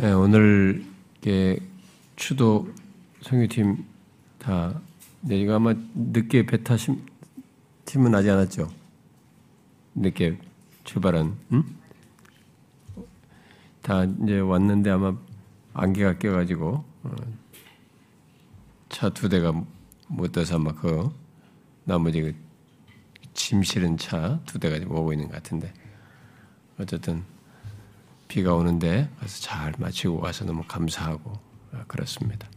네, 오늘 추도 성유팀 다 내가 아마 늦게 배 타신 팀은 아직 안 왔죠. 늦게 출발한 응? 다 이제 왔는데 아마 안개가 껴가지고 어, 차두 대가 못 떠서 아마 그 나머지 그짐 실은 차 두 대가 오고 있는 것 같은데 어쨌든 비가 오는데 가서 잘 마치고 와서 너무 감사하고 어, 그렇습니다.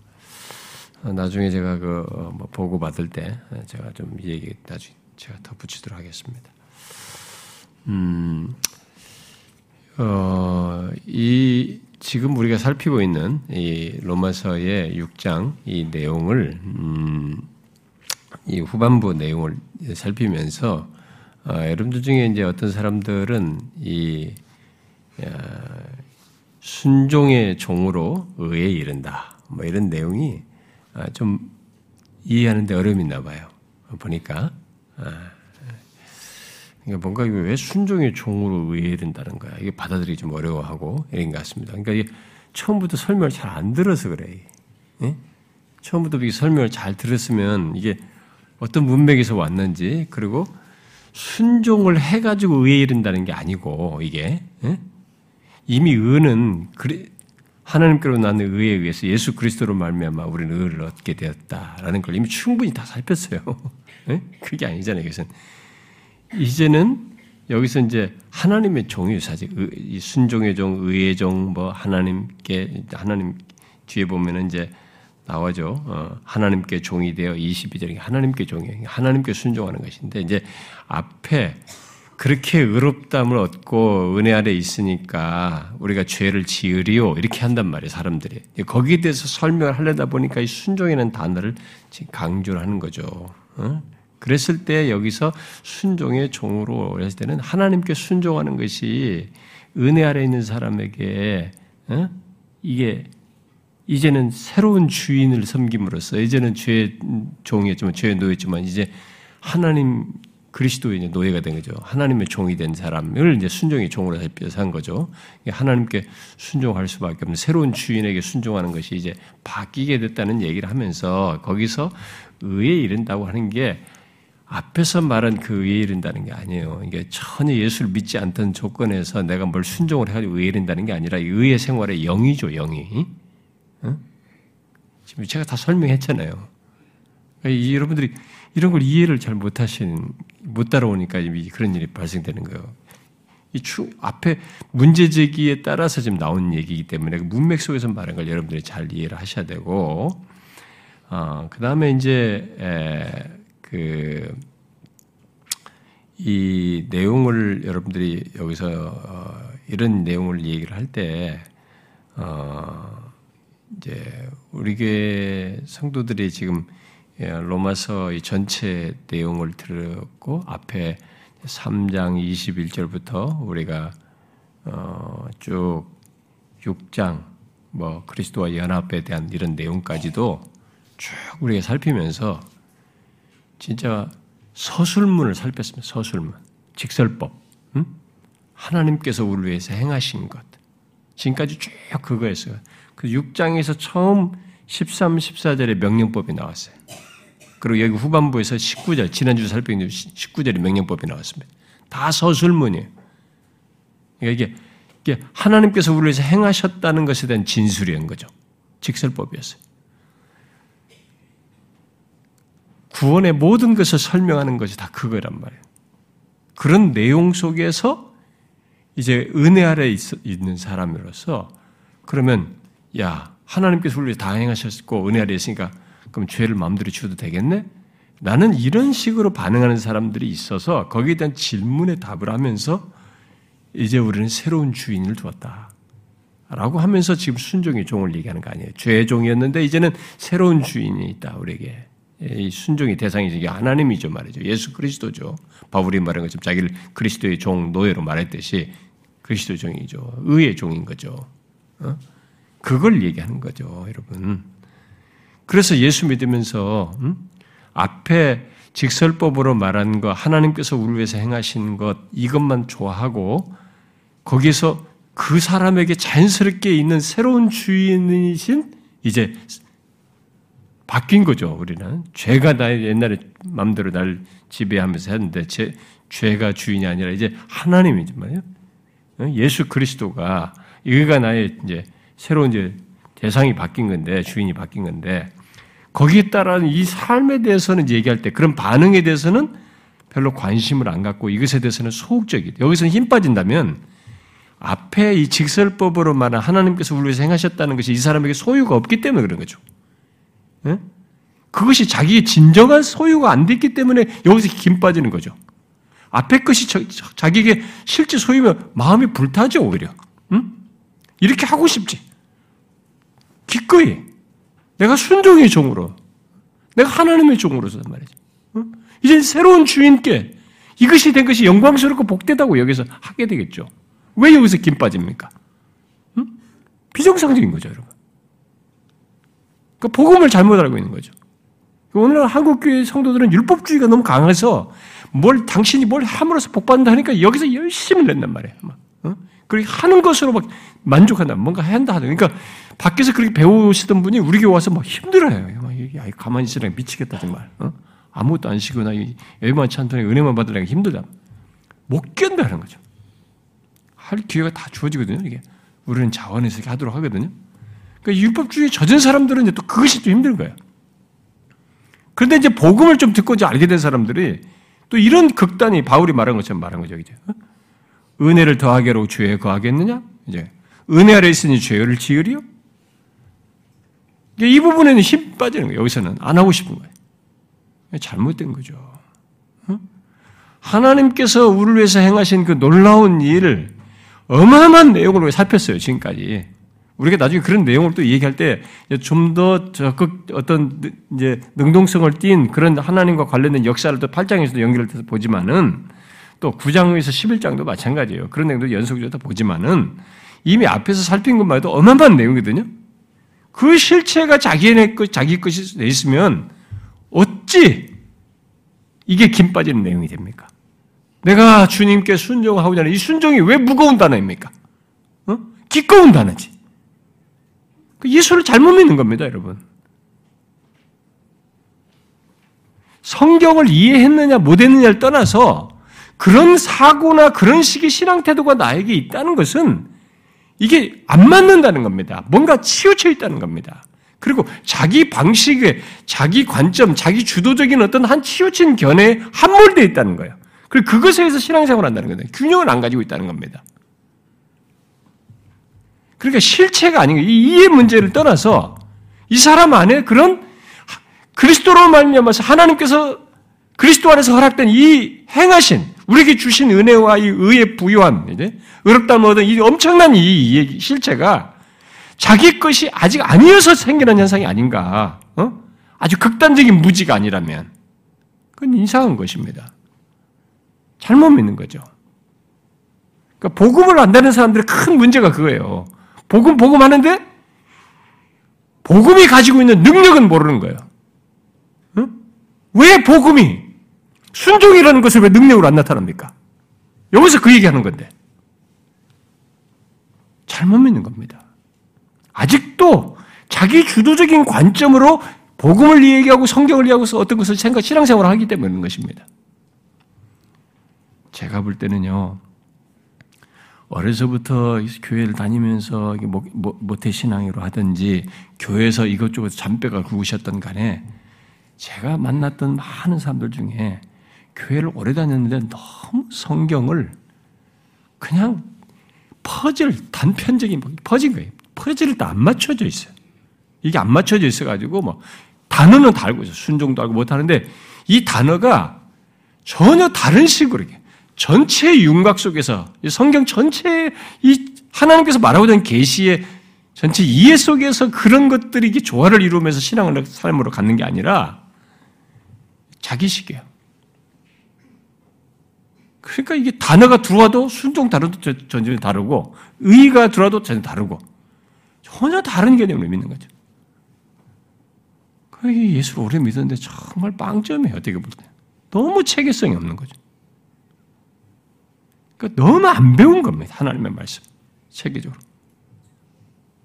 어, 나중에 제가 그 뭐 보고 받을 때 제가 좀 얘기 나중에 제가 더 붙이도록 하겠습니다. 음, 어, 이 지금 우리가 살피고 있는 이 로마서의 6장 이 내용을 음, 이 후반부 내용을 살피면서 어, 여러분들 중에 이제 어떤 사람들은 이 야, 순종의 종으로 의에 이른다. 뭐 이런 내용이 아, 좀 이해하는데 어려움이 있나 봐요. 보니까 아, 그러니까 뭔가 이거 왜 순종의 종으로 의해된다는 거야. 이게 받아들이기 좀 어려워하고 이런 것 같습니다. 그러니까 이게 처음부터 설명을 잘 안 들어서 그래. 예? 처음부터 이 설명을 잘 들었으면 이게 어떤 문맥에서 왔는지 그리고 순종을 해가지고 의에 이른다는 게 아니고 이게 예? 이미 의는 하나님께로 나는 의에 의해서 예수 그리스도로 말미암아 우리는 의를 얻게 되었다라는 걸 이미 충분히 다 살폈어요. 예? 그게 아니잖아요. 이것은 이제는 여기서 이제 하나님의 종이 사실 순종의 종, 의의 종, 뭐 하나님께 하나님 뒤에 보면은 이제 나와죠. 어, 하나님께 종이 되어 22절에 하나님께 종이 하나님께 순종하는 것인데 이제 앞에 그렇게 의롭담을 얻고 은혜 아래 있으니까 우리가 죄를 지으리요 이렇게 한단 말이에요 사람들이 거기에 대해서 설명을 하려다 보니까 이 순종이라는 단어를 강조를 하는 거죠. 어? 그랬을 때 여기서 순종의 종으로 했을 때는 하나님께 순종하는 것이 은혜 아래 있는 사람에게 어? 이게 이제는 새로운 주인을 섬김으로써 이제는 죄의 종이었지만 죄에 놓였지만 이제 하나님 그리스도의 노예가 된 거죠. 하나님의 종이 된 사람을 이제 순종의 종으로 살펴서 한 거죠. 하나님께 순종할 수밖에 없는 새로운 주인에게 순종하는 것이 이제 바뀌게 됐다는 얘기를 하면서 거기서 의에 이른다고 하는 게 앞에서 말한 그 의에 이른다는 게 아니에요. 이게 전혀 예수를 믿지 않던 조건에서 내가 뭘 순종을 해가지고 의에 이른다는 게 아니라 의의 생활의 영이죠, 영이. 어? 지금 제가 다 설명했잖아요. 그러니까 여러분들이 이런 걸 이해를 잘 못하신, 못 따라오니까 그런 일이 발생되는 거예요. 이 추, 앞에 문제 제기에 따라서 지금 나온 얘기이기 때문에 그 문맥 속에서 말한 걸 여러분들이 잘 이해를 하셔야 되고, 어, 그 다음에 이제, 에, 그, 이 내용을 여러분들이 여기서 어, 이런 내용을 얘기를 할 때, 어, 이제 우리 교회 성도들이 지금 예, 로마서 이 전체 내용을 들었고 앞에 3장 21절부터 우리가 어, 쭉 6장 뭐 그리스도와 연합에 대한 이런 내용까지도 쭉 우리가 살피면서 진짜 서술문을 살폈습니다. 서술문. 직설법. 응? 하나님께서 우리를 위해서 행하신 것. 지금까지 쭉 그거였어요. 그 6장에서 처음 13, 14절에 명령법이 나왔어요. 그리고 여기 후반부에서 19절, 지난주 살펴본 19절에 명령법이 나왔습니다. 다 서술문이에요. 그러니까 이게, 이게 하나님께서 우리를 위해서 행하셨다는 것에 대한 진술이었 거죠. 직설법이었어요. 구원의 모든 것을 설명하는 것이 다 그거란 말이에요. 그런 내용 속에서 이제 은혜 아래 있는 사람으로서 그러면 야 하나님께서 우리를 다 행하셨고 은혜 아래 있으니까 그럼 죄를 마음대로 지어도 되겠네? 나는 이런 식으로 반응하는 사람들이 있어서 거기에 대한 질문에 답을 하면서 이제 우리는 새로운 주인을 두었다. 라고 하면서 지금 순종의 종을 얘기하는 거 아니에요. 죄의 종이었는데 이제는 새로운 주인이 있다, 우리에게. 이 순종의 대상이 이게 하나님이죠 말이죠. 예수 그리스도죠. 바울이 말한 것처럼 자기를 그리스도의 종, 노예로 말했듯이 그리스도 종이죠. 의의 종인 거죠. 어? 그걸 얘기하는 거죠, 여러분. 그래서 예수 믿으면서 음? 앞에 직설법으로 말한 거 하나님께서 우리 위해서 행하신 것 이것만 좋아하고 거기서 그 사람에게 자연스럽게 있는 새로운 주인이신 이제 바뀐 거죠, 우리는. 죄가 나의 옛날에 마음대로 날 지배하면서 했는데, 제, 죄가 주인이 아니라 이제 하나님이지 말이에요. 예수 그리스도가, 이가 나의 이제 새로운 이제 대상이 바뀐 건데, 주인이 바뀐 건데, 거기에 따른 이 삶에 대해서는 얘기할 때, 그런 반응에 대해서는 별로 관심을 안 갖고 이것에 대해서는 소극적이 여기서는 힘 빠진다면, 앞에 이 직설법으로 말한 하나님께서 우리 위해서 행하셨다는 것이 이 사람에게 소유가 없기 때문에 그런 거죠. 예? 그것이 자기의 진정한 소유가 안 됐기 때문에 여기서 김 빠지는 거죠. 앞에 것이 자기에게 실제 소유면 마음이 불타죠, 오히려. 응? 이렇게 하고 싶지. 기꺼이. 내가 순종의 종으로. 내가 하나님의 종으로서 말이지. 응? 이제 새로운 주인께 이것이 된 것이 영광스럽고 복되다고 여기서 하게 되겠죠. 왜 여기서 김 빠집니까? 응? 비정상적인 거죠, 여러분. 그 복음을 잘못 알고 있는 거죠. 오늘날 한국 교회 성도들은 율법주의가 너무 강해서 뭘 당신이 뭘 함으로써 복받는다 하니까 여기서 열심히 낸단 말이에요. 막. 어? 그렇게 하는 것으로 막 만족한다. 뭔가 한다. 그러니까 밖에서 그렇게 배우시던 분이 우리 교회 와서 막 힘들어요. 막, 야, 가만히 있으라 미치겠다 정말. 어? 아무것도 안 쉬거나 여기만 찬ton에 은혜만 받으려니 힘들다. 못 견다는 거죠. 할 기회가 다 주어지거든요. 이게 우리는 자원에서 이렇게 하도록 하거든요. 그러니까 율법주의에 젖은 사람들은 이제 또 그것이 또 힘든 거예요. 그런데 이제 복음을 좀 듣고 이제 알게 된 사람들이 또 이런 극단이 바울이 말한 것처럼 말한 거죠. 이제 어? 은혜를 더하게로 죄에 거하겠느냐? 이제 은혜 아래 있으니 죄를 지으리요? 이 부분에는 힘 빠지는 거예요. 여기서는 안 하고 싶은 거예요. 잘못된 거죠. 어? 하나님께서 우리를 위해서 행하신 그 놀라운 일, 어마어마한 내용으로 살폈어요. 지금까지. 우리가 나중에 그런 내용을 또 얘기할 때 좀 더 적극 어떤 이제 능동성을 띈 그런 하나님과 관련된 역사를 또 8장에서도 연결해서 보지만은 또 9장에서 11장도 마찬가지예요. 그런 내용도 연속적으로 보지만은 이미 앞에서 살핀 것만 해도 어마어마한 내용이거든요. 그 실체가 자기네 것, 자기 것이 돼 있으면 어찌 이게 김 빠지는 내용이 됩니까? 내가 주님께 순종하고자 하는 이 순종이 왜 무거운 단어입니까? 어? 기꺼운 단어지. 그 예수를 잘못 믿는 겁니다, 여러분. 성경을 이해했느냐 못했느냐를 떠나서 그런 사고나 그런 식의 신앙 태도가 나에게 있다는 것은 이게 안 맞는다는 겁니다. 뭔가 치우쳐 있다는 겁니다. 그리고 자기 방식에, 자기 관점, 자기 주도적인 어떤 한 치우친 견해에 함몰되어 있다는 거예요. 그리고 그것에 의해서 신앙생활을 한다는 거예요. 균형을 안 가지고 있다는 겁니다. 그러니까 실체가 아닌 거예요. 이 이해 문제를 떠나서 이 사람 안에 그런 그리스도로 말미암아서 하나님께서 그리스도 안에서 허락된 이 행하신 우리에게 주신 은혜와 이 의의 부유함, 이제 의롭다는 얻은 이 엄청난 이 실체가 자기 것이 아직 아니어서 생기는 현상이 아닌가? 어? 아주 극단적인 무지가 아니라면 그건 이상한 것입니다. 잘못 믿는 거죠. 그러니까 복음을 안다는 사람들의 큰 문제가 그거예요. 복음 복음 하는데 복음이 가지고 있는 능력은 모르는 거예요. 응? 왜 복음이 순종이라는 것을 왜 능력으로 안 나타납니까? 여기서 그 얘기하는 건데 잘못 믿는 겁니다. 아직도 자기 주도적인 관점으로 복음을 얘기하고 성경을 이야기하고 어떤 것을 생각, 신앙생활을 하기 그런 것입니다. 제가 볼 때는요, 어려서부터 교회를 다니면서 모태 신앙으로 하든지 교회에서 이것저것 잔뼈가 굵으셨던 간에 제가 만났던 많은 사람들 중에 교회를 오래 다녔는데 너무 성경을 그냥 퍼즐 단편적인 퍼진 거예요. 퍼즐을 다안 맞춰져 있어요. 이게 안 맞춰져 있어가지고 뭐 단어는 다 알고 있어 순종도 알고 못하는데 이 단어가 전혀 다른 식으로 전체 윤곽 속에서 성경 전체 이 하나님께서 말하고 있는 계시의 전체 이해 속에서 그런 것들이 이게 조화를 이루면서 신앙을 삶으로 갖는 게 아니라 자기식이에요. 그러니까 이게 단어가 들어와도 순종 다르도 전혀 다르고 의가 들어와도 전혀 다르고 전혀 다른 개념을 믿는 거죠. 그게 예수를 오래 믿었는데 정말 빵점이에요. 어떻게 볼 때. 너무 체계성이 없는 거죠. 그러니까 너무 안 배운 겁니다. 하나님의 말씀. 체계적으로.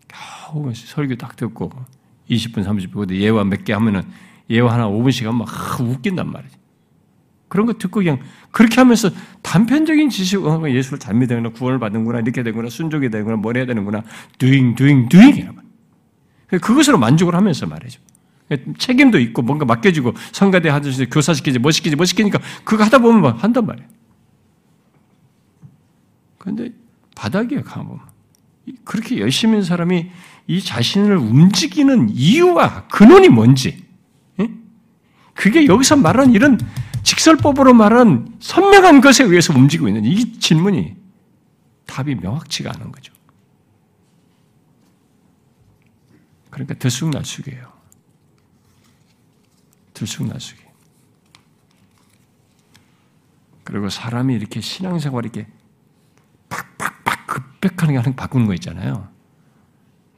겨우 설교 딱 듣고 20분, 30분, 근데 예화 몇 개 하면은 예화 하나 5분씩 하면 막 웃긴단 말이지. 그런 거 듣고 그냥 그렇게 하면서 단편적인 지식, 어, 예수를 잘 믿는구나, 구원을 받는구나, 이렇게 되구나, 순종이 되구나, 뭘 해야 되는구나, doing, doing, doing. 그것으로 만족을 하면서 말이죠. 책임도 있고 뭔가 맡겨지고 성가대 하듯이 교사시키지 뭐 시키지 뭐 시키니까 그거 하다 보면 막 한단 말이에요. 그런데 바닥이에요 가보면 그렇게 열심히 한 사람이 이 자신을 움직이는 이유와 근원이 뭔지 예? 그게 여기서 말하는 이런 직설법으로 말하는 선명한 것에 의해서 움직이고 있는 이 질문이 답이 명확치가 않은 거죠. 그러니까 들쑥날쑥이에요. 들쑥날쑥이. 그리고 사람이 이렇게 신앙생활 이렇게 팍팍팍 급백하는 게 하나 바꾸는 거 있잖아요.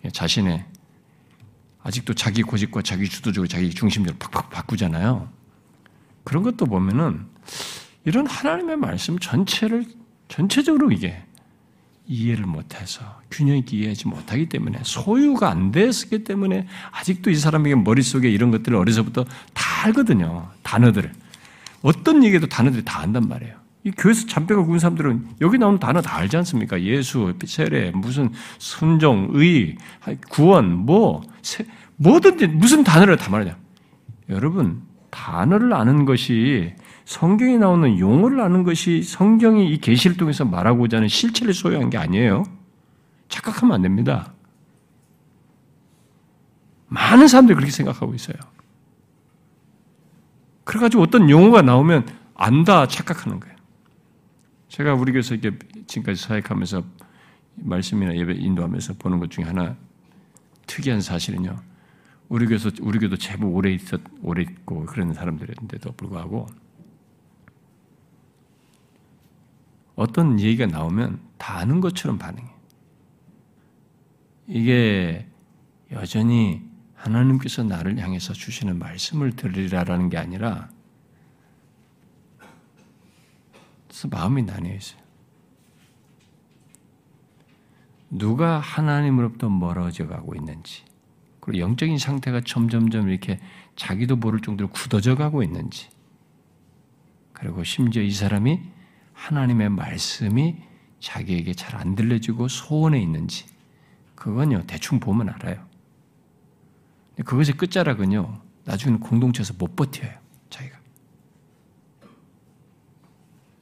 예, 자신의 아직도 자기 고집과 자기 주도적으로 자기 중심적으로 팍팍 바꾸잖아요. 그런 것도 보면은 이런 하나님의 말씀 전체를 전체적으로 이게 이해를 못해서 균형 있게 이해하지 못하기 때문에 소유가 안 됐기 때문에 아직도 이 사람에게 머릿속에 이런 것들을 어려서부터 다 알거든요. 단어들을. 어떤 얘기도 단어들이 다 안단 말이에요. 이 교회에서 잠배가 구운 사람들은 여기 나오는 단어 다 알지 않습니까? 예수, 세례, 무슨 순종, 의, 구원, 뭐, 세, 뭐든지 무슨 단어를 다 말하냐. 여러분, 단어를 아는 것이 성경에 나오는 용어를 아는 것이 성경이 이 계시를 통해서 말하고자 하는 실체를 소유한 게 아니에요. 착각하면 안 됩니다. 많은 사람들이 그렇게 생각하고 있어요. 그래가지고 어떤 용어가 나오면 안다 착각하는 거예요. 제가 우리 교회에서 이렇게 지금까지 사역하면서 말씀이나 예배 인도하면서 보는 것 중에 하나 특이한 사실은요. 우리 교회에서 우리 교도 제법 오래 있었 오래 있고 그런 사람들인데도 불구하고 어떤 얘기가 나오면 다 아는 것처럼 반응해. 이게 여전히 하나님께서 나를 향해서 주시는 말씀을 들으라라는 게 아니라 마음이 나뉘어 있어요. 누가 하나님으로부터 멀어져 가고 있는지, 그리고 영적인 상태가 점점점 이렇게 자기도 모를 정도로 굳어져 가고 있는지, 그리고 심지어 이 사람이 하나님의 말씀이 자기에게 잘 안 들려지고 소원에 있는지 그건요 대충 보면 알아요. 그것의 끝자락은요 나중에는 공동체에서 못 버텨요 자기가.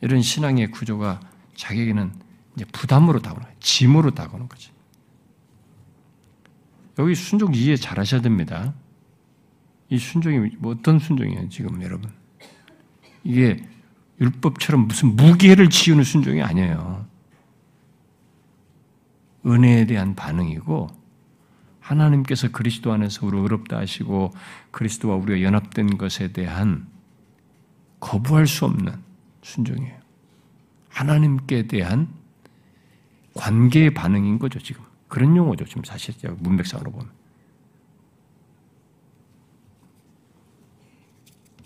이런 신앙의 구조가 자기에게는 이제 부담으로 다가오는 거예요. 짐으로 다가오는 거지. 여기 순종 이해 잘 하셔야 됩니다. 이 순종이 뭐 어떤 순종이에요, 지금 여러분? 이게 율법처럼 무슨 무게를 지우는 순종이 아니에요. 은혜에 대한 반응이고 하나님께서 그리스도 안에서 우리 의롭다 하시고 그리스도와 우리가 연합된 것에 대한 거부할 수 없는 순종이에요. 하나님께 대한 관계의 반응인 거죠, 지금. 그런 용어죠, 지금 사실 문맥상으로 보면.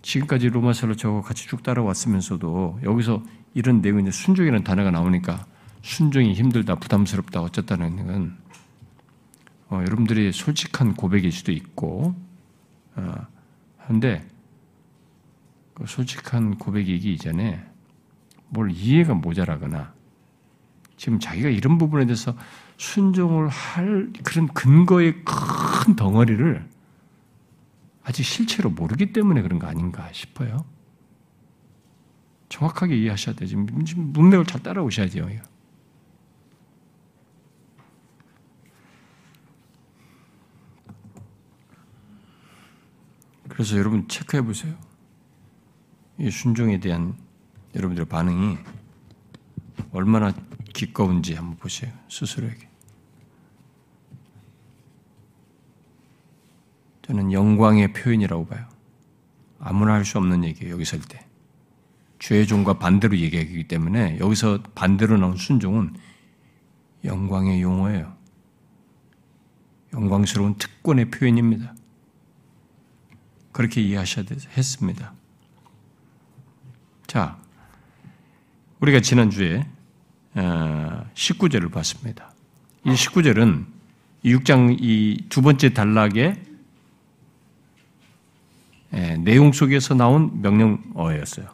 지금까지 로마서를 저거 같이 쭉 따라왔으면서도 여기서 이런 내용이 순종이라는 단어가 나오니까 순종이 힘들다, 부담스럽다, 어쨌다는 건 어, 여러분들이 솔직한 고백일 수도 있고 어, 한데 그 솔직한 고백이기 이전에 뭘 이해가 모자라거나 지금 자기가 이런 부분에 대해서 순종을 할 그런 근거의 큰 덩어리를 아직 실체로 모르기 때문에 그런 거 아닌가 싶어요. 정확하게 이해하셔야 돼요. 지금 문맥을 잘 따라오셔야 돼요. 그래서 여러분 체크해 보세요. 이 순종에 대한 여러분들의 반응이 얼마나 기꺼운지 한번 보세요. 스스로에게. 저는 영광의 표현이라고 봐요. 아무나 할 수 없는 얘기예요. 여기 설 때. 죄의 종과 반대로 얘기하기 때문에 여기서 반대로 나온 순종은 영광의 용어예요. 영광스러운 특권의 표현입니다. 그렇게 이해하셔야 했습니다. 자, 우리가 지난주에 19절을 어, 봤습니다. 이 19절은 6장 이 두 번째 단락의 예, 내용 속에서 나온 명령어였어요.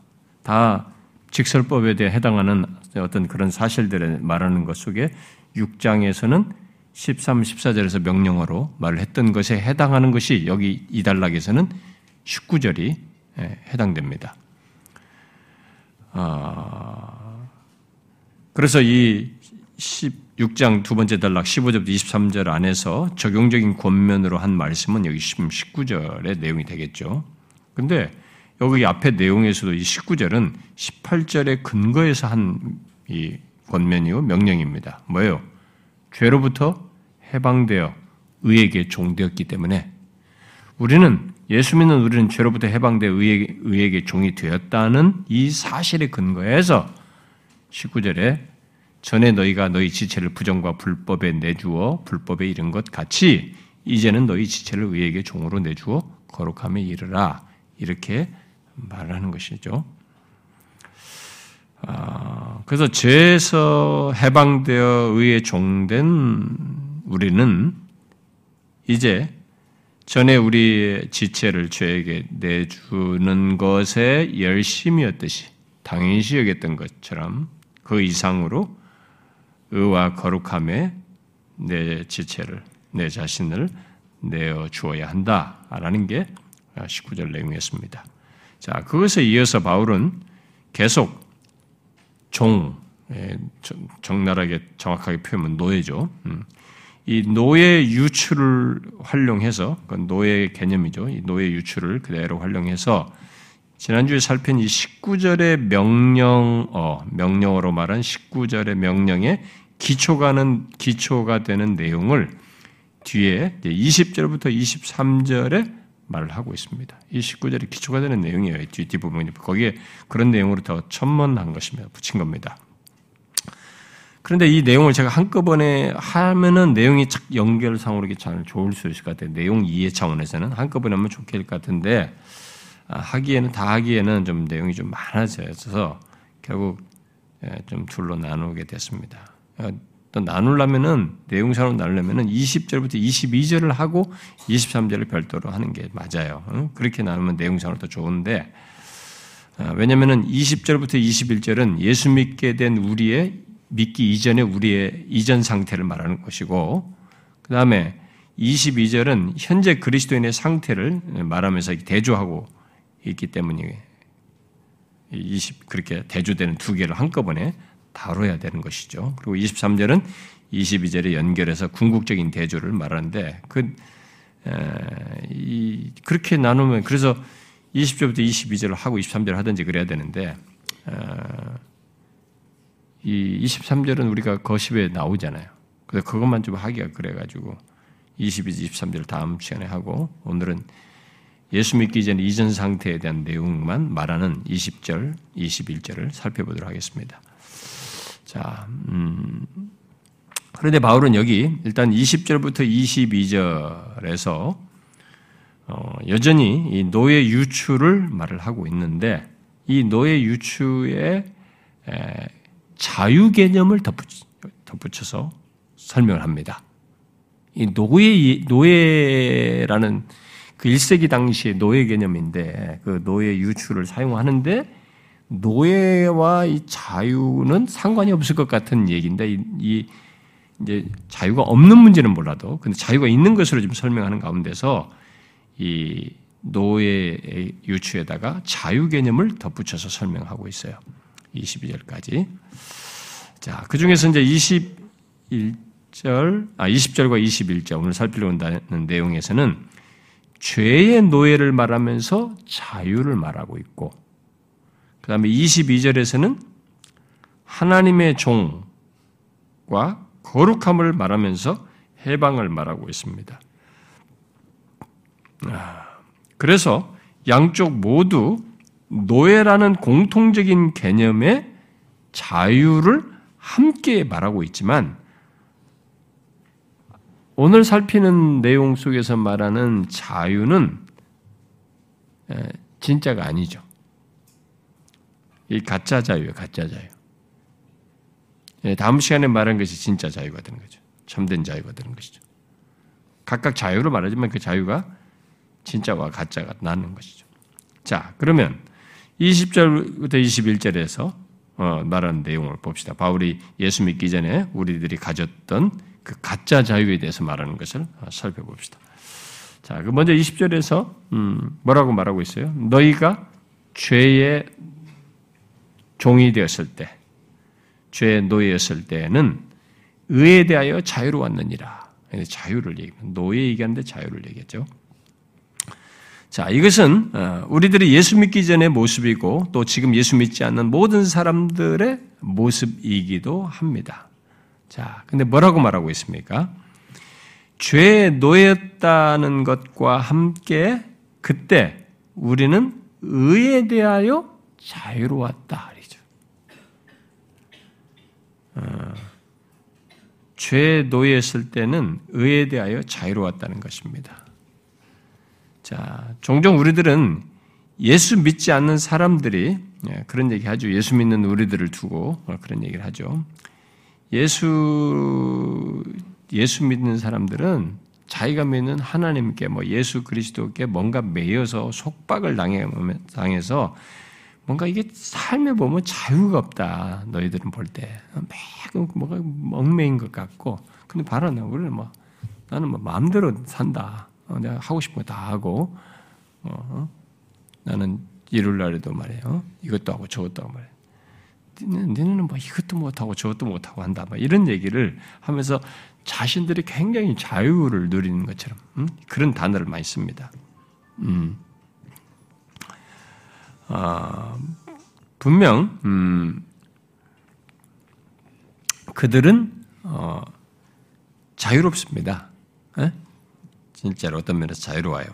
다 직설법에 대해 해당하는 어떤 그런 사실들을 말하는 것 속에 6장에서는 13, 14절에서 명령어로 말을 했던 것에 해당하는 것이 여기 이 단락에서는 19절이 예, 해당됩니다. 아, 그래서 이 16장 두 번째 단락 15절부터 23절 안에서 적용적인 권면으로 한 말씀은 여기 19절의 내용이 되겠죠. 근데 여기 앞에 내용에서도 이 19절은 18절의 근거에서 한 이 권면이요 명령입니다. 뭐예요? 죄로부터 해방되어 의에게 종되었기 때문에 우리는 예수 믿는 우리는 죄로부터 해방되어 의에게, 의에게 종이 되었다는 이 사실의 근거에서 19절에 전에 너희가 너희 지체를 부정과 불법에 내주어 불법에 이른 것 같이 이제는 너희 지체를 의에게 종으로 내주어 거룩함에 이르라 이렇게 말하는 것이죠. 아, 그래서 죄에서 해방되어 의에 종된 우리는 이제 전에 우리 지체를 죄에게 내주는 것에 열심이었듯이 당연시 여겼던 것처럼 그 이상으로 의와 거룩함에 내 지체를 내 자신을 내어 주어야 한다라는 게 19절 내용이었습니다. 자, 그것에 이어서 바울은 계속 종, 예, 적나라하게 정확하게 표현하면 노예죠. 음. 이 노예 유출을 활용해서, 그 노예 개념이죠. 이 노예 유출을 그대로 활용해서 지난주에 살핀 이 19절의 명령어, 명령어로 말한 19절의 명령에 기초가는, 기초가 되는 내용을 뒤에 20절부터 23절에 말을 하고 있습니다. 이 19절이 기초가 되는 내용이에요. 뒤, 뒷부분이. 거기에 그런 내용으로 더 첨언한 것입니다. 붙인 겁니다. 그런데 이 내용을 제가 한꺼번에 하면은 내용이 착 연결상으로 잘 좋을 수 있을 것 같아요. 내용 이해 차원에서는 한꺼번에 하면 좋을 것 같은데, 아, 하기에는, 다 하기에는 좀 내용이 좀 많아져서 결국 예, 좀 둘로 나누게 됐습니다. 어, 또 나누려면은 내용상으로 나누려면은 20절부터 22절을 하고 23절을 별도로 하는 게 맞아요. 그렇게 나누면 내용상으로 더 좋은데 어, 왜냐면은 20절부터 21절은 예수 믿게 된 우리의 믿기 이전에 우리의 이전 상태를 말하는 것이고 그 다음에 22절은 현재 그리스도인의 상태를 말하면서 대조하고 있기 때문에 20 그렇게 대조되는 두 개를 한꺼번에 다뤄야 되는 것이죠. 그리고 23절은 22절에 연결해서 궁극적인 대조를 말하는데 그 이, 그렇게 나누면 그래서 20절부터 22절을 하고 23절을 하든지 그래야 되는데 이 23절은 우리가 거십에 나오잖아요. 그래서 그것만 좀 하기가 그래가지고 22, 23절 다음 시간에 하고 오늘은 예수 믿기 전 이전 상태에 대한 내용만 말하는 20절, 21절을 살펴보도록 하겠습니다. 자, 음, 그런데 바울은 여기 일단 20절부터 22절에서 어, 여전히 이 노예 유추를 말을 하고 있는데 이 노예 유추의 에, 자유 개념을 덧붙여, 서 설명을 합니다. 이 노예 노예라는 그 1세기 당시의 노예 개념인데 그 노예 유추를 사용하는데 노예와 이 자유는 상관이 없을 것 같은 얘기인데 이, 이 이제 자유가 없는 문제는 몰라도 근데 자유가 있는 것으로 좀 설명하는 가운데서 이 노예 유추에다가 자유 개념을 덧붙여서 설명하고 있어요. 22절까지. 자, 그 중에서 이제 21절, 아, 20절과 21절, 오늘 하는 내용에서는 죄의 노예를 말하면서 자유를 말하고 있고, 그 다음에 22절에서는 하나님의 종과 거룩함을 말하면서 해방을 말하고 있습니다. 아, 그래서 양쪽 모두 노예라는 공통적인 개념의 자유를 함께 말하고 있지만 오늘 살피는 내용 속에서 말하는 자유는 진짜가 아니죠. 이 가짜 자유예요, 가짜 자유. 예, 다음 시간에 말한 것이 진짜 자유가 되는 거죠. 참된 자유가 되는 것이죠. 각각 자유로 말하지만 그 자유가 진짜와 가짜가 나는 것이죠. 자, 그러면 20절부터 21절에서 어, 말하는 내용을 봅시다. 바울이 예수 믿기 전에 우리들이 가졌던 그 가짜 자유에 대해서 말하는 것을 살펴봅시다. 자, 그 먼저 20절에서 음, 뭐라고 말하고 있어요? 너희가 죄의 종이 되었을 때, 죄의 노예였을 때는 의에 대하여 자유로웠느니라. 자유를 얘기합니다. 노예 얘기하는데 자유를 얘기했죠. 자, 이것은 어, 우리들이 예수 믿기 전의 모습이고 또 지금 예수 믿지 않는 모든 사람들의 모습이기도 합니다. 자, 근데 뭐라고 말하고 있습니까? 죄에 놓였다는 것과 함께 그때 우리는 의에 대하여 자유로웠다. 죄에 놓였을 때는 의에 대하여 자유로웠다는 것입니다. 자, 종종 우리들은 예수 믿지 않는 사람들이 예, 그런 얘기 하죠. 예수 믿는 우리들을 두고 그런 얘기를 하죠. 예수 예수 믿는 사람들은 자기가 믿는 하나님께 뭐 예수 그리스도께 뭔가 매여서 속박을 당해, 당해서 뭔가 이게 삶에 보면 자유가 없다. 너희들은 볼 때. 매일 뭐가 얽매인 것 같고. 근데 바로 우리는 뭐, 나는 뭐 마음대로 산다. 어, 내가 하고 싶은 거 다 하고, 어, 나는 일요일 날에도 말이에요. 이것도 하고 저것도 하고 말이에요. 니네는 뭐 이것도 못하고 저것도 못하고 한다. 막 이런 얘기를 하면서 자신들이 굉장히 자유를 누리는 것처럼 음? 그런 단어를 많이 씁니다. 음. 아, 분명 음, 그들은 어, 자유롭습니다. 에? 진짜로 어떤 면에서 자유로워요.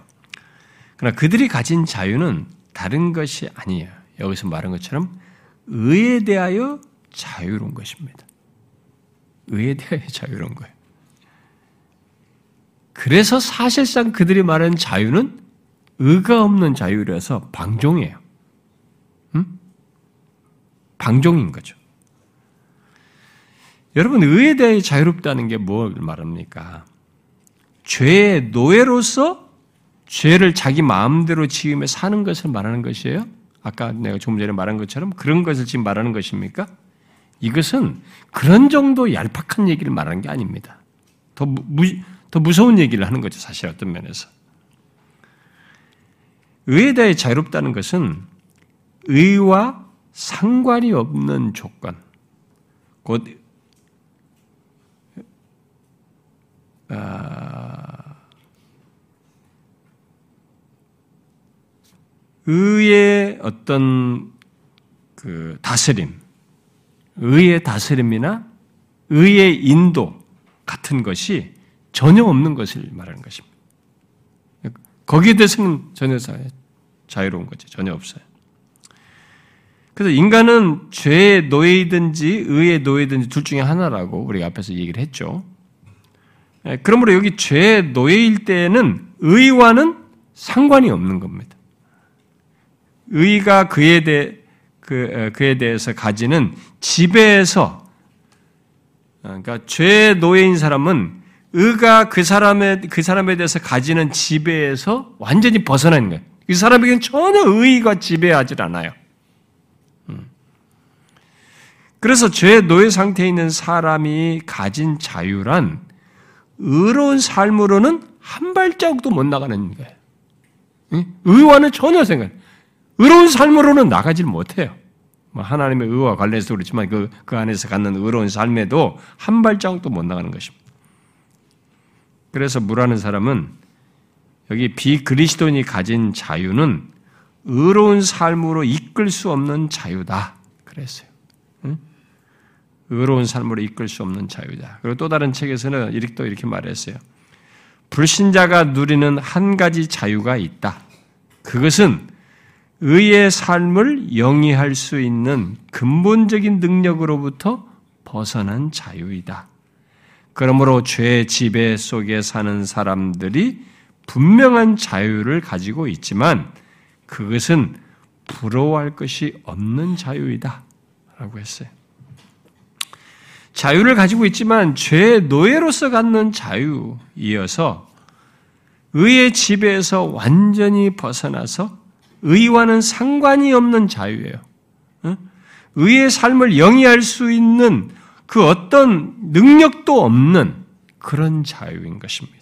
그러나 그들이 가진 자유는 다른 것이 아니에요. 여기서 말한 것처럼 의에 대하여 자유로운 것입니다. 의에 대하여 자유로운 거예요. 그래서 사실상 그들이 말하는 자유는 의가 없는 자유라서 방종이에요. 음? 방종인 거죠. 여러분, 의에 대해 자유롭다는 게뭘 말합니까? 죄의 노예로서 죄를 자기 마음대로 지으며 사는 것을 말하는 것이에요? 아까 내가 조금 전에 말한 것처럼 그런 것을 지금 말하는 것입니까? 이것은 그런 정도 얄팍한 얘기를 말하는 게 아닙니다. 더, 무, 더 무서운 얘기를 하는 거죠, 사실 어떤 면에서. 의에 대해 자유롭다는 것은 의와 상관이 없는 조건, 곧 아, 의의 어떤 그 다스림, 의의 다스림이나 의의 인도 같은 것이 전혀 없는 것을 말하는 것입니다. 거기에 대해서는 전혀 자유로운 거죠. 전혀 없어요. 그래서 인간은 죄의 노예이든지 의의 노예든지 둘 중에 하나라고 우리가 앞에서 얘기를 했죠. 예, 그러므로 여기 죄의 노예일 때는 의와는 상관이 없는 겁니다. 의가 그에 대해 그, 그에 대해서 가지는 지배에서 그러니까 죄의 노예인 사람은 의가 그 사람의 그 사람에 대해서 가지는 지배에서 완전히 벗어난 거예요. 그 사람에게는 전혀 의가 지배하지 않아요. 음. 그래서 죄의 노예 상태에 있는 사람이 가진 자유란 의로운 삶으로는 한 발자국도 못 나가는 거예요. 의와는 전혀 생각. 의로운 삶으로는 나가질 못해요. 뭐 하나님의 의와 관련해서 그렇지만 그, 그 안에서 갖는 의로운 삶에도 한 발자국도 못 나가는 것입니다. 그래서 무라는 사람은 여기 비그리스도인이 가진 자유는 의로운 삶으로 이끌 수 없는 자유다. 그랬어요. 응? 의로운 삶으로 이끌 수 없는 자유다. 그리고 또 다른 책에서는 이렇게 또 이렇게 말했어요. 불신자가 누리는 한 가지 자유가 있다. 그것은 의의 삶을 영위할 수 있는 근본적인 능력으로부터 벗어난 자유이다. 그러므로 죄 지배 속에 사는 사람들이 분명한 자유를 가지고 있지만 그것은 부러워할 것이 없는 자유이다. 라고 했어요. 자유를 가지고 있지만 죄의 노예로서 갖는 자유이어서 의의 지배에서 완전히 벗어나서 의와는 상관이 없는 자유예요. 의의 삶을 영위할 수 있는 그 어떤 능력도 없는 그런 자유인 것입니다.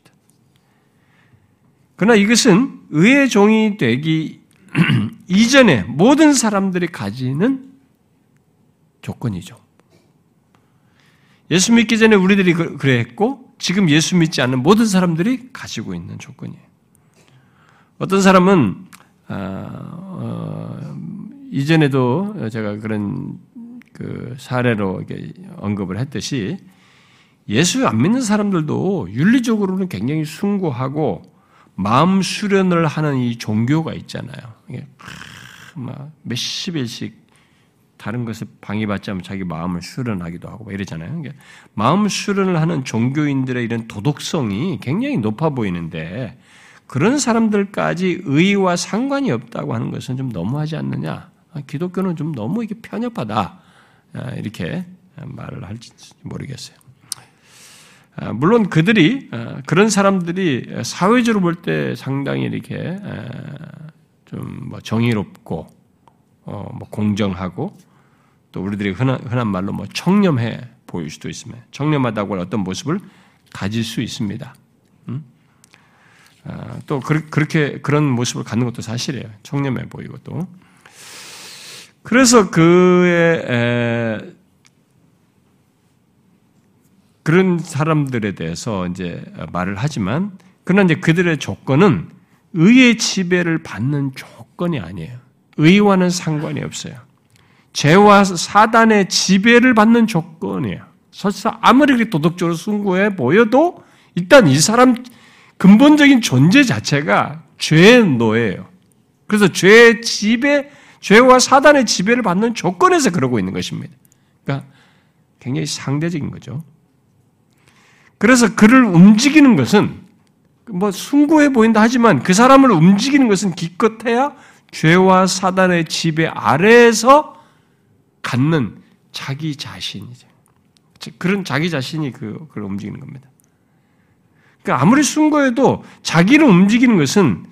그러나 이것은 의의 종이 되기 이전에 모든 사람들이 가지는 조건이죠. 예수 믿기 전에 우리들이 그, 그래 했고 지금 예수 믿지 않는 모든 사람들이 가지고 있는 조건이에요. 어떤 사람은 아, 어, 이전에도 제가 그런 그 사례로 언급을 했듯이 예수 안 믿는 사람들도 윤리적으로는 굉장히 숭고하고 마음 수련을 하는 이 종교가 있잖아요. 막 몇십 일씩 다른 것에 방해받지 않으면 자기 마음을 수련하기도 하고 이러잖아요. 그러니까 마음 수련을 하는 종교인들의 이런 도덕성이 굉장히 높아 보이는데 그런 사람들까지 의와 상관이 없다고 하는 것은 좀 너무하지 않느냐? 기독교는 좀 너무 이게 편협하다 아, 이렇게 말을 할지 모르겠어요. 아, 물론 그들이 아, 그런 사람들이 사회적으로 볼 때 상당히 이렇게 좀뭐 정의롭고 어, 뭐 공정하고 또 우리들이 흔한, 흔한 말로 뭐 청렴해 보일 수도 있으면 청렴하다고 어떤 모습을 가질 수 있습니다. 음? 아, 또 그, 렇게 그런 모습을 갖는 것도 사실이에요. 청렴해 보이고 또 그래서 그의 에, 그런 사람들에 대해서 이제 말을 하지만 그러나 이제 그들의 조건은 의의 지배를 받는 조건이 아니에요. 의와는 상관이 없어요. 죄와 사단의 지배를 받는 조건이에요. 설사 아무리 도덕적으로 숭고해 보여도 일단 이 사람 근본적인 존재 자체가 죄의 노예예요. 그래서 죄의 지배, 죄와 사단의 지배를 받는 조건에서 그러고 있는 것입니다. 그러니까 굉장히 상대적인 거죠. 그래서 그를 움직이는 것은 뭐 숭고해 보인다 하지만 그 사람을 움직이는 것은 기껏해야 죄와 사단의 지배 아래에서 갖는 자기 자신이죠. 그런 자기 자신이 그, 그걸 움직이는 겁니다. 그러니까 아무리 순고해도 자기를 움직이는 것은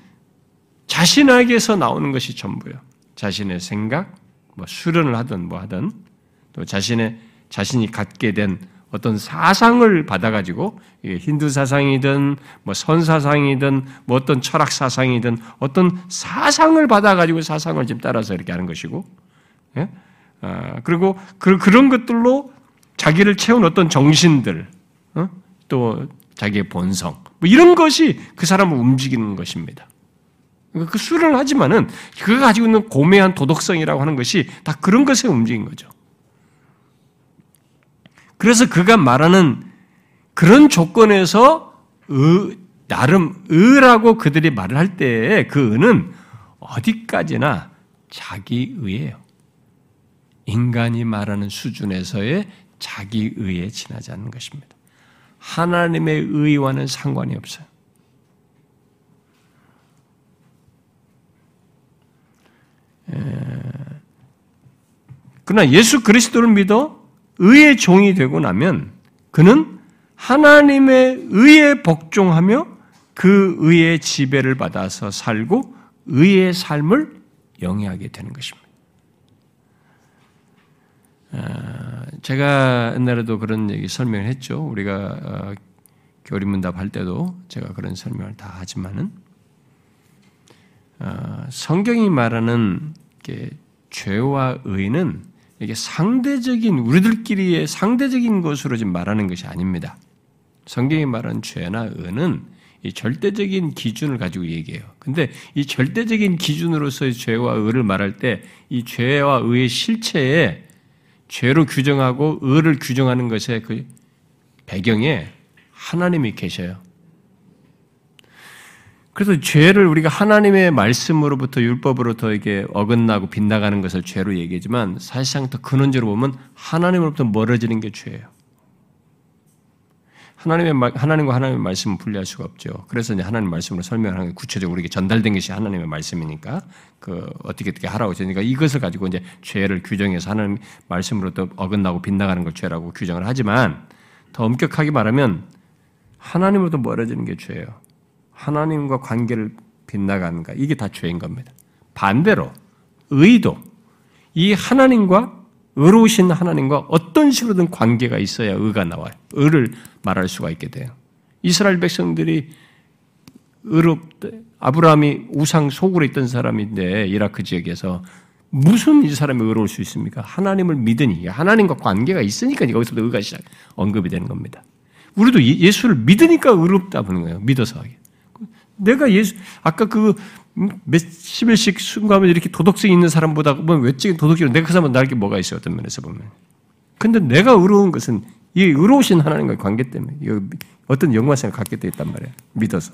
자신에게서 나오는 것이 전부예요. 자신의 생각, 뭐 수련을 하든 뭐 하든 또 자신의 자신이 갖게 된 어떤 사상을 받아가지고 힌두 사상이든 뭐 선사상이든 뭐 어떤 철학 사상이든 어떤 사상을 받아가지고 사상을 지금 따라서 이렇게 하는 것이고, 예? 아, 그리고 그, 런 것들로 자기를 채운 어떤 정신들, 어? 또 자기의 본성, 뭐 이런 것이 그 사람을 움직이는 것입니다. 그 수련을 하지만은 그가 가지고 있는 고매한 도덕성이라고 하는 것이 다 그런 것에 움직인 거죠. 그래서 그가 말하는 그런 조건에서 의, 나름 의라고 그들이 말을 할 때에 그 의는 어디까지나 자기 의예요. 인간이 말하는 수준에서의 자기 의에 지나지 않는 것입니다. 하나님의 의와는 상관이 없어요. 그러나 예수 그리스도를 믿어 의의 종이 되고 나면 그는 하나님의 의에 복종하며 그 의의 지배를 받아서 살고 의의 삶을 영위하게 되는 것입니다. 아, 제가 옛날에도 그런 얘기 설명을 했죠. 우리가 어, 교리문답 할 때도 제가 그런 설명을 다 하지만은 어, 성경이 말하는 죄와 의는 이게 상대적인 우리들끼리의 상대적인 것으로 지금 말하는 것이 아닙니다. 성경이 말하는 죄나 의는 이 절대적인 기준을 가지고 얘기해요. 근데 이 절대적인 기준으로서의 죄와 의를 말할 때 이 죄와 의의 실체에 죄로 규정하고 의를 규정하는 것의 그 배경에 하나님이 계셔요. 그래서 죄를 우리가 하나님의 말씀으로부터 율법으로부터 이게 어긋나고 빗나가는 것을 죄로 얘기하지만 사실상 더 근원적으로 보면 하나님으로부터 멀어지는 게 죄예요. 하나님의 말, 하나님과 하나님의 말씀은 분리할 수가 없죠. 그래서 이제 하나님 말씀으로 설명하는 게 구체적으로 우리에게 전달된 것이 하나님의 말씀이니까 그 어떻게 어떻게 하라고 했으니까 이것을 가지고 이제 죄를 규정해서 하나님 말씀으로 또 어긋나고 빗나가는 걸 죄라고 규정을 하지만 더 엄격하게 말하면 하나님으로부터 멀어지는 게 죄예요. 하나님과 관계를 빗나가는가 이게 다 죄인 겁니다. 반대로 의도 이 하나님과 의로우신 하나님과 어떤 식으로든 관계가 있어야 의가 나와요. 의를 말할 수가 있게 돼요. 이스라엘 백성들이 의롭대 아브라함이 우상 속으로 있던 사람인데 이라크 지역에서 무슨 이 사람이 의로울 수 있습니까? 하나님을 믿으니 하나님과 관계가 있으니까 거기서부터 의가 시작 언급이 되는 겁니다. 우리도 예, 예수를 믿으니까 의롭다 보는 거예요. 믿어서. 내가 예수 아까 그 몇십 일씩 순가하면 이렇게 도덕성 있는 사람보다 뭐 외적인 도덕적으로 내가 그 사람은 나에게 뭐가 있어요 어떤 면에서 보면. 근데 내가 의로운 것은 이 의로우신 하나님과의 관계 때문에 어떤 영광성을 갖게 돼 있단 말이에요. 믿어서.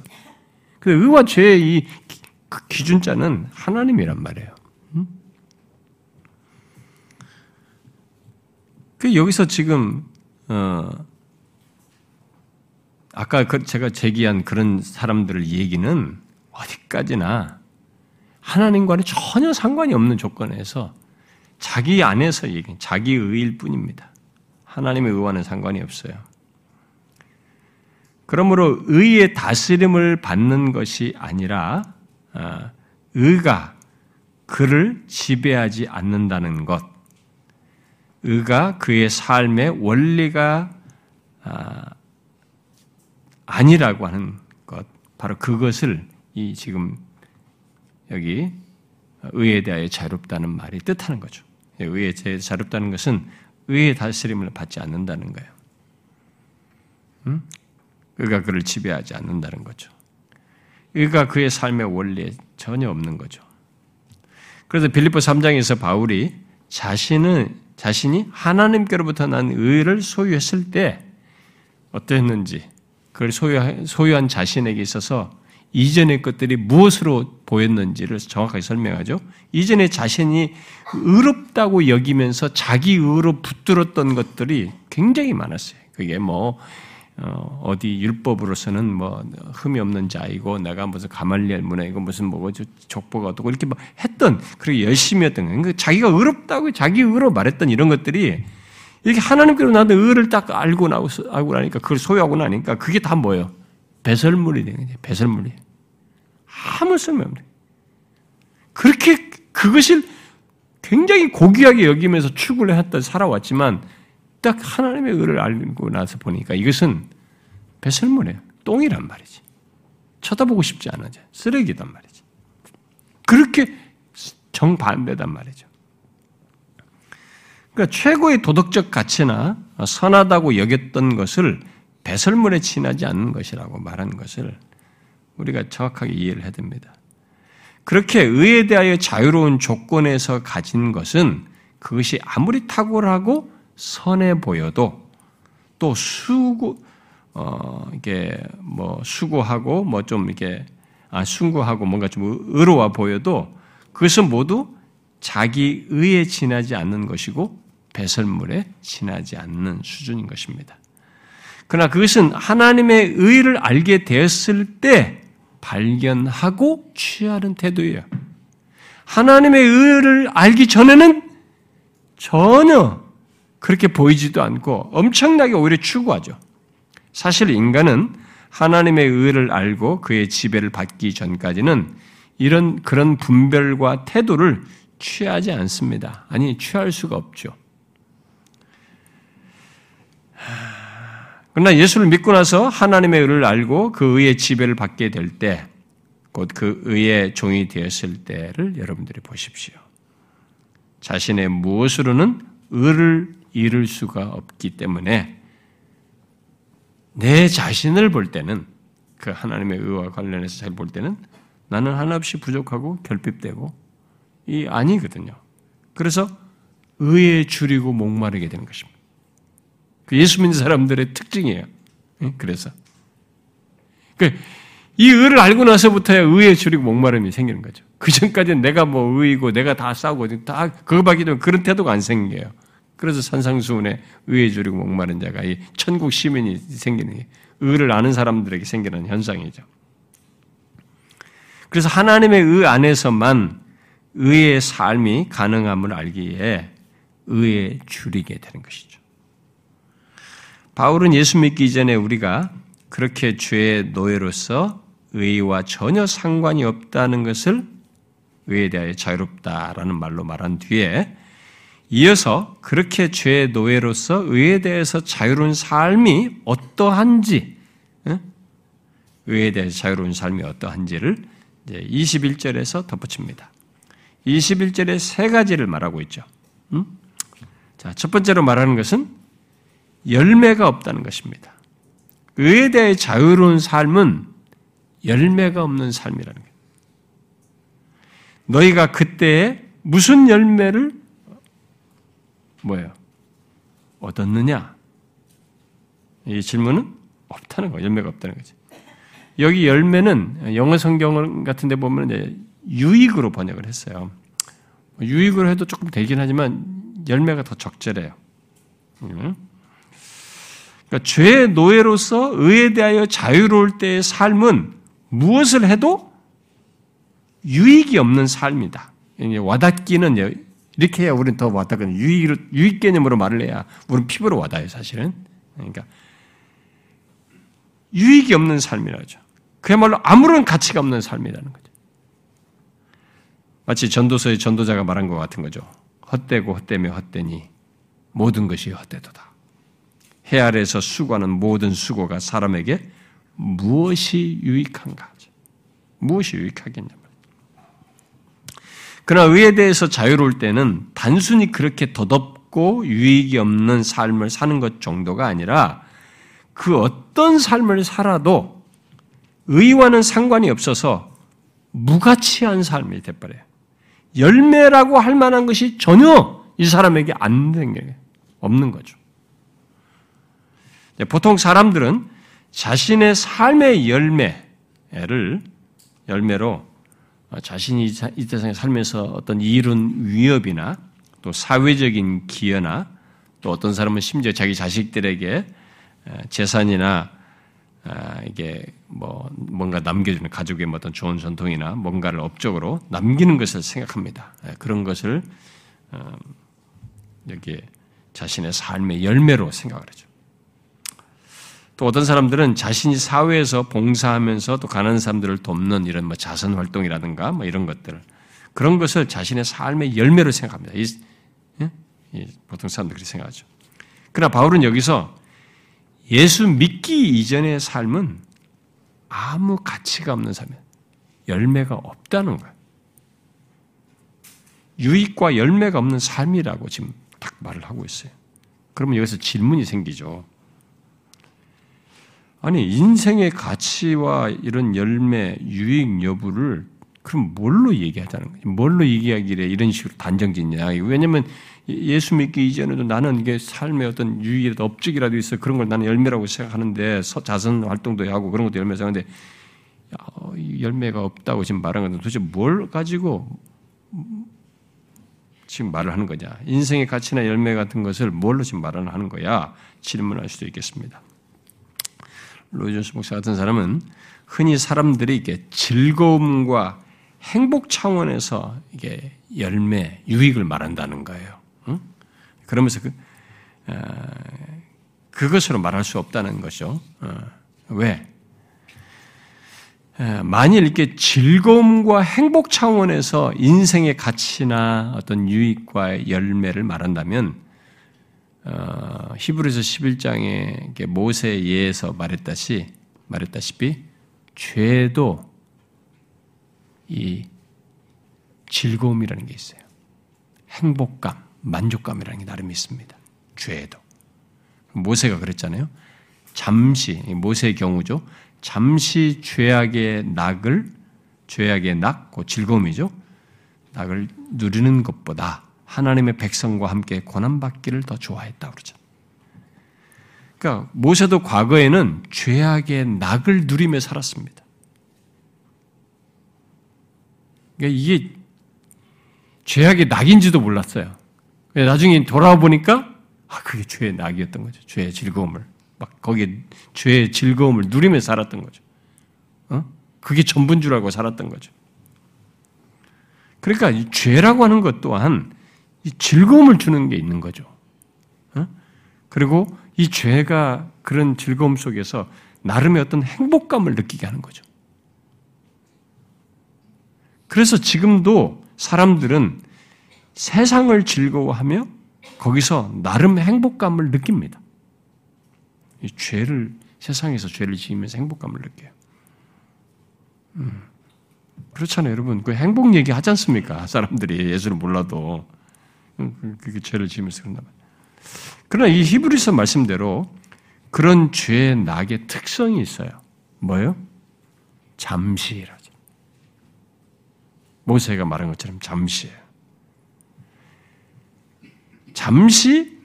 그 의와 죄의 이그 기준자는 하나님이란 말이에요. 그 여기서 지금 어 아까 그 제가 제기한 그런 사람들을 얘기는 어디까지나 하나님과는 전혀 상관이 없는 조건에서 자기 안에서 얘기, 자기 의일 뿐입니다. 하나님의 의와는 상관이 없어요. 그러므로 의의 다스림을 받는 것이 아니라 아, 의가 그를 지배하지 않는다는 것, 의가 그의 삶의 원리가 아, 아니라고 하는 것, 바로 그것을 이 지금 여기 의에 대하여 자유롭다는 말이 뜻하는 거죠. 의에 자유롭다는 것은 의의 다스림을 받지 않는다는 거예요. 음? 의가 그를 지배하지 않는다는 거죠. 의가 그의 삶의 원리에 전혀 없는 거죠. 그래서 빌립보 3장에서 바울이 자신은 자신이 하나님께로부터 난 의를 소유했을 때 어땠는지 그걸 소유한, 소유한 자신에게 있어서 이전의 것들이 무엇으로 보였는지를 정확하게 설명하죠. 이전에 자신이 의롭다고 여기면서 자기 의로 붙들었던 것들이 굉장히 많았어요. 그게 뭐 어, 어디 율법으로서는 뭐 흠이 없는 자이고 내가 무슨 가말리엘 문화이고 무슨 뭐고 족보가 어떻고 이렇게 막 했던 그리고 열심히 했던 거예요. 그 자기가 의롭다고 자기 의로 말했던 이런 것들이 이렇게 하나님께로 나한테 의를 딱 알고 나고 알고 나니까 그걸 소유하고 나니까 그게 다 뭐예요? 배설물이 되는 거예요. 배설물이. 아무 쓸모없는 그렇게 그것을 굉장히 고귀하게 여기면서 추구를 했다 살아왔지만 딱 하나님의 의를 알고 나서 보니까 이것은 배설물이에요. 똥이란 말이지. 쳐다보고 싶지 않아져. 쓰레기단 말이지. 그렇게 정반대단 말이죠. 그러니까 최고의 도덕적 가치나 선하다고 여겼던 것을 배설물에 지나지 않는 것이라고 말한 것을 우리가 정확하게 이해를 해야 됩니다. 그렇게 의에 대하여 자유로운 조건에서 가진 것은 그것이 아무리 탁월하고 선해 보여도 또 수고 어 이게 뭐 수고하고 뭐 좀 이게 아 순고하고 뭔가 좀 의로워 보여도 그것은 모두 자기 의에 지나지 않는 것이고 배설물에 지나지 않는 수준인 것입니다. 그러나 그것은 하나님의 의를 알게 되었을 때 발견하고 취하는 태도예요. 하나님의 의를 알기 전에는 전혀 그렇게 보이지도 않고 엄청나게 오히려 추구하죠. 사실 인간은 하나님의 의를 알고 그의 지배를 받기 전까지는 이런 그런 분별과 태도를 취하지 않습니다. 아니 취할 수가 없죠. 그러나 예수를 믿고 나서 하나님의 의를 알고 그 의의 지배를 받게 될 때, 곧 그 의의 종이 되었을 때를 여러분들이 보십시오. 자신의 무엇으로는 의를 이룰 수가 없기 때문에 내 자신을 볼 때는 그 하나님의 의와 관련해서 잘 볼 때는 나는 하나없이 부족하고 결핍되고 이 아니거든요. 그래서 의에 줄이고 목마르게 되는 것입니다. 그 예수 믿는 사람들의 특징이에요. 그래서. 그이 의를 알고 나서부터야 의에 줄이고 목마름이 생기는 거죠. 그 전까지는 내가 뭐 의이고 내가 다 싸우고 다 그거 밖에 되면 그런 태도가 안 생겨요. 그래서 산상수훈에 의에 줄이고 목마른 자가 이 천국 시민이 생기는 게 의를 아는 사람들에게 생기는 현상이죠. 그래서 하나님의 의 안에서만 의의 삶이 가능함을 알기에 의에 줄이게 되는 것이죠. 바울은 예수 믿기 이전에 우리가 그렇게 죄의 노예로서 의와 전혀 상관이 없다는 것을 의에 대하여 자유롭다라는 말로 말한 뒤에 이어서 그렇게 죄의 노예로서 의에 대해서 자유로운 삶이 어떠한지, 의에 대해서 자유로운 삶이 어떠한지를 21절에서 덧붙입니다. 21절에 세 가지를 말하고 있죠. 자, 첫 번째로 말하는 것은 열매가 없다는 것입니다. 의에 대해 자유로운 삶은 열매가 없는 삶이라는 거예요. 너희가 그때 무슨 열매를 뭐예요? 얻었느냐? 이 질문은 없다는 거예요. 열매가 없다는 거지. 여기 열매는 영어 성경 같은 데 보면 유익으로 번역을 했어요. 유익으로 해도 조금 되긴 하지만 열매가 더 적절해요. 음. 그러니까 죄의 노예로서 의에 대하여 자유로울 때의 삶은 무엇을 해도 유익이 없는 삶이다. 와닿기는 이렇게 해야 우리는 더 와닿거든. 유익, 유익 개념으로 말을 해야 우리는 피부로 와닿아요, 사실은. 그러니까 유익이 없는 삶이라죠. 그야말로 아무런 가치가 없는 삶이라는 거죠. 마치 전도서의 전도자가 말한 것 같은 거죠. 헛되고 헛되며 헛되니 모든 것이 헛되도다. 해 아래에서 수고하는 모든 수고가 사람에게 무엇이 유익한가? 무엇이 유익하겠냐 그러나 의에 대해서 자유로울 때는 단순히 그렇게 덧없고 유익이 없는 삶을 사는 것 정도가 아니라 그 어떤 삶을 살아도 의와는 상관이 없어서 무가치한 삶이 돼버려요. 열매라고 할 만한 것이 전혀 이 사람에게 안게 없는 거죠. 보통 사람들은 자신의 삶의 열매를 열매로 자신이 이 세상에 살면서 어떤 이룬 위협이나 또 사회적인 기여나 또 어떤 사람은 심지어 자기 자식들에게 재산이나 아, 이게 뭐 뭔가 남겨주는 가족의 어떤 좋은 전통이나 뭔가를 업적으로 남기는 것을 생각합니다. 그런 것을 어, 여기 자신의 삶의 열매로 생각을 하죠. 또 어떤 사람들은 자신이 사회에서 봉사하면서 또 가난한 사람들을 돕는 이런 뭐 자선 활동이라든가 뭐 이런 것들 그런 것을 자신의 삶의 열매로 생각합니다. 이, 예? 이 보통 사람들이 생각하죠. 그러나 바울은 여기서 예수 믿기 이전의 삶은 아무 가치가 없는 삶이에요. 열매가 없다는 거예요. 유익과 열매가 없는 삶이라고 지금 딱 말을 하고 있어요. 그러면 여기서 질문이 생기죠. 아니, 인생의 가치와 이런 열매, 유익 여부를 그럼 뭘로 얘기하자는 거지? 뭘로 얘기하기래 이런 식으로 단정짓냐? 왜냐면 예수 믿기 이전에도 나는 이게 삶의 어떤 유익이라도 업적이라도 있어 그런 걸 나는 열매라고 생각하는데 자선 활동도 하고 그런 것도 열매 생각하는데 어, 열매가 없다고 지금 말한 건데 도대체 뭘 가지고 지금 말을 하는 거냐? 인생의 가치나 열매 같은 것을 뭘로 지금 말을 하는 거야? 질문할 수도 있겠습니다. 로이존스 목사 같은 사람은 흔히 사람들이 이게 즐거움과 행복 차원에서 이게 열매, 유익을 말한다는 거예요. 응? 그러면서 그, 어, 그것으로 말할 수 없다는 것이죠. 어, 왜? 어, 만일 이렇게 즐거움과 행복 차원에서 인생의 가치나 어떤 유익과 열매를 말한다면 어, 히브리서 11장에 모세 예에서 말했다시 말했다시피 죄도 이 즐거움이라는 게 있어요. 행복감, 만족감이라는 게 나름 있습니다. 죄도. 모세가 그랬잖아요. 잠시, 모세의 경우죠. 잠시 죄악의 낙을, 죄악의 낙, 그 즐거움이죠. 낙을 누리는 것보다 하나님의 백성과 함께 고난받기를 더 좋아했다 그러죠. 그러니까 모세도 과거에는 죄악의 낙을 누리며 살았습니다. 그러니까 이게 죄악의 낙인지도 몰랐어요. 나중에 돌아와 보니까 아 그게 죄의 낙이었던 거죠. 죄의 즐거움을 막 거기에 죄의 즐거움을 누리며 살았던 거죠. 어? 그게 전부인 줄 알고 살았던 거죠. 그러니까 이 죄라고 하는 것 또한 이 즐거움을 주는 게 있는 거죠. 어? 그리고 이 죄가 그런 즐거움 속에서 나름의 어떤 행복감을 느끼게 하는 거죠. 그래서 지금도 사람들은 세상을 즐거워하며 거기서 나름 행복감을 느낍니다. 이 죄를 세상에서 죄를 지으면서 행복감을 느껴요. 음. 그렇잖아요, 여러분. 그 행복 얘기 하지 않습니까? 사람들이 예수를 몰라도 음, 그게 죄를 지으면서 그런다 그러나 이 히브리서 말씀대로 그런 죄의 낙의 특성이 있어요. 뭐요? 잠시라죠. 모세가 말한 것처럼 잠시예요. 잠시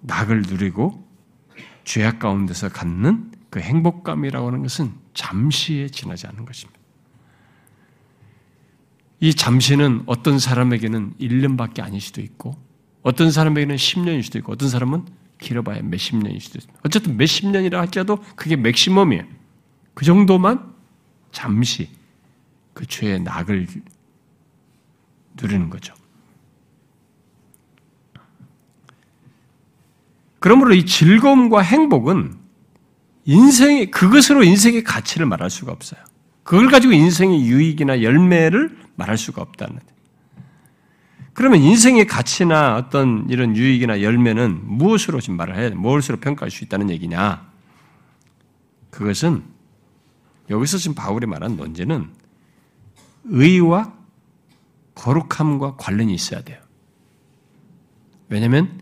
낙을 누리고 죄악 가운데서 갖는 그 행복감이라고 하는 것은 잠시에 지나지 않는 것입니다. 이 잠시는 어떤 사람에게는 1년밖에 아닐 수도 있고, 어떤 사람에게는 10년일 수도 있고, 어떤 사람은 길어봐야 몇십 년일 수도 있습니다. 어쨌든 몇십 년이라 할지라도 그게 맥시멈이에요. 그 정도만 잠시 그 죄의 낙을 누리는 거죠. 그러므로 이 즐거움과 행복은 인생의, 그것으로 인생의 가치를 말할 수가 없어요. 그걸 가지고 인생의 유익이나 열매를 말할 수가 없다는. 그러면 인생의 가치나 어떤 이런 유익이나 열매는 무엇으로 지금 말을 해야 돼? 무엇으로 평가할 수 있다는 얘기냐? 그것은 여기서 지금 바울이 말한 논제는 의와 거룩함과 관련이 있어야 돼요. 왜냐하면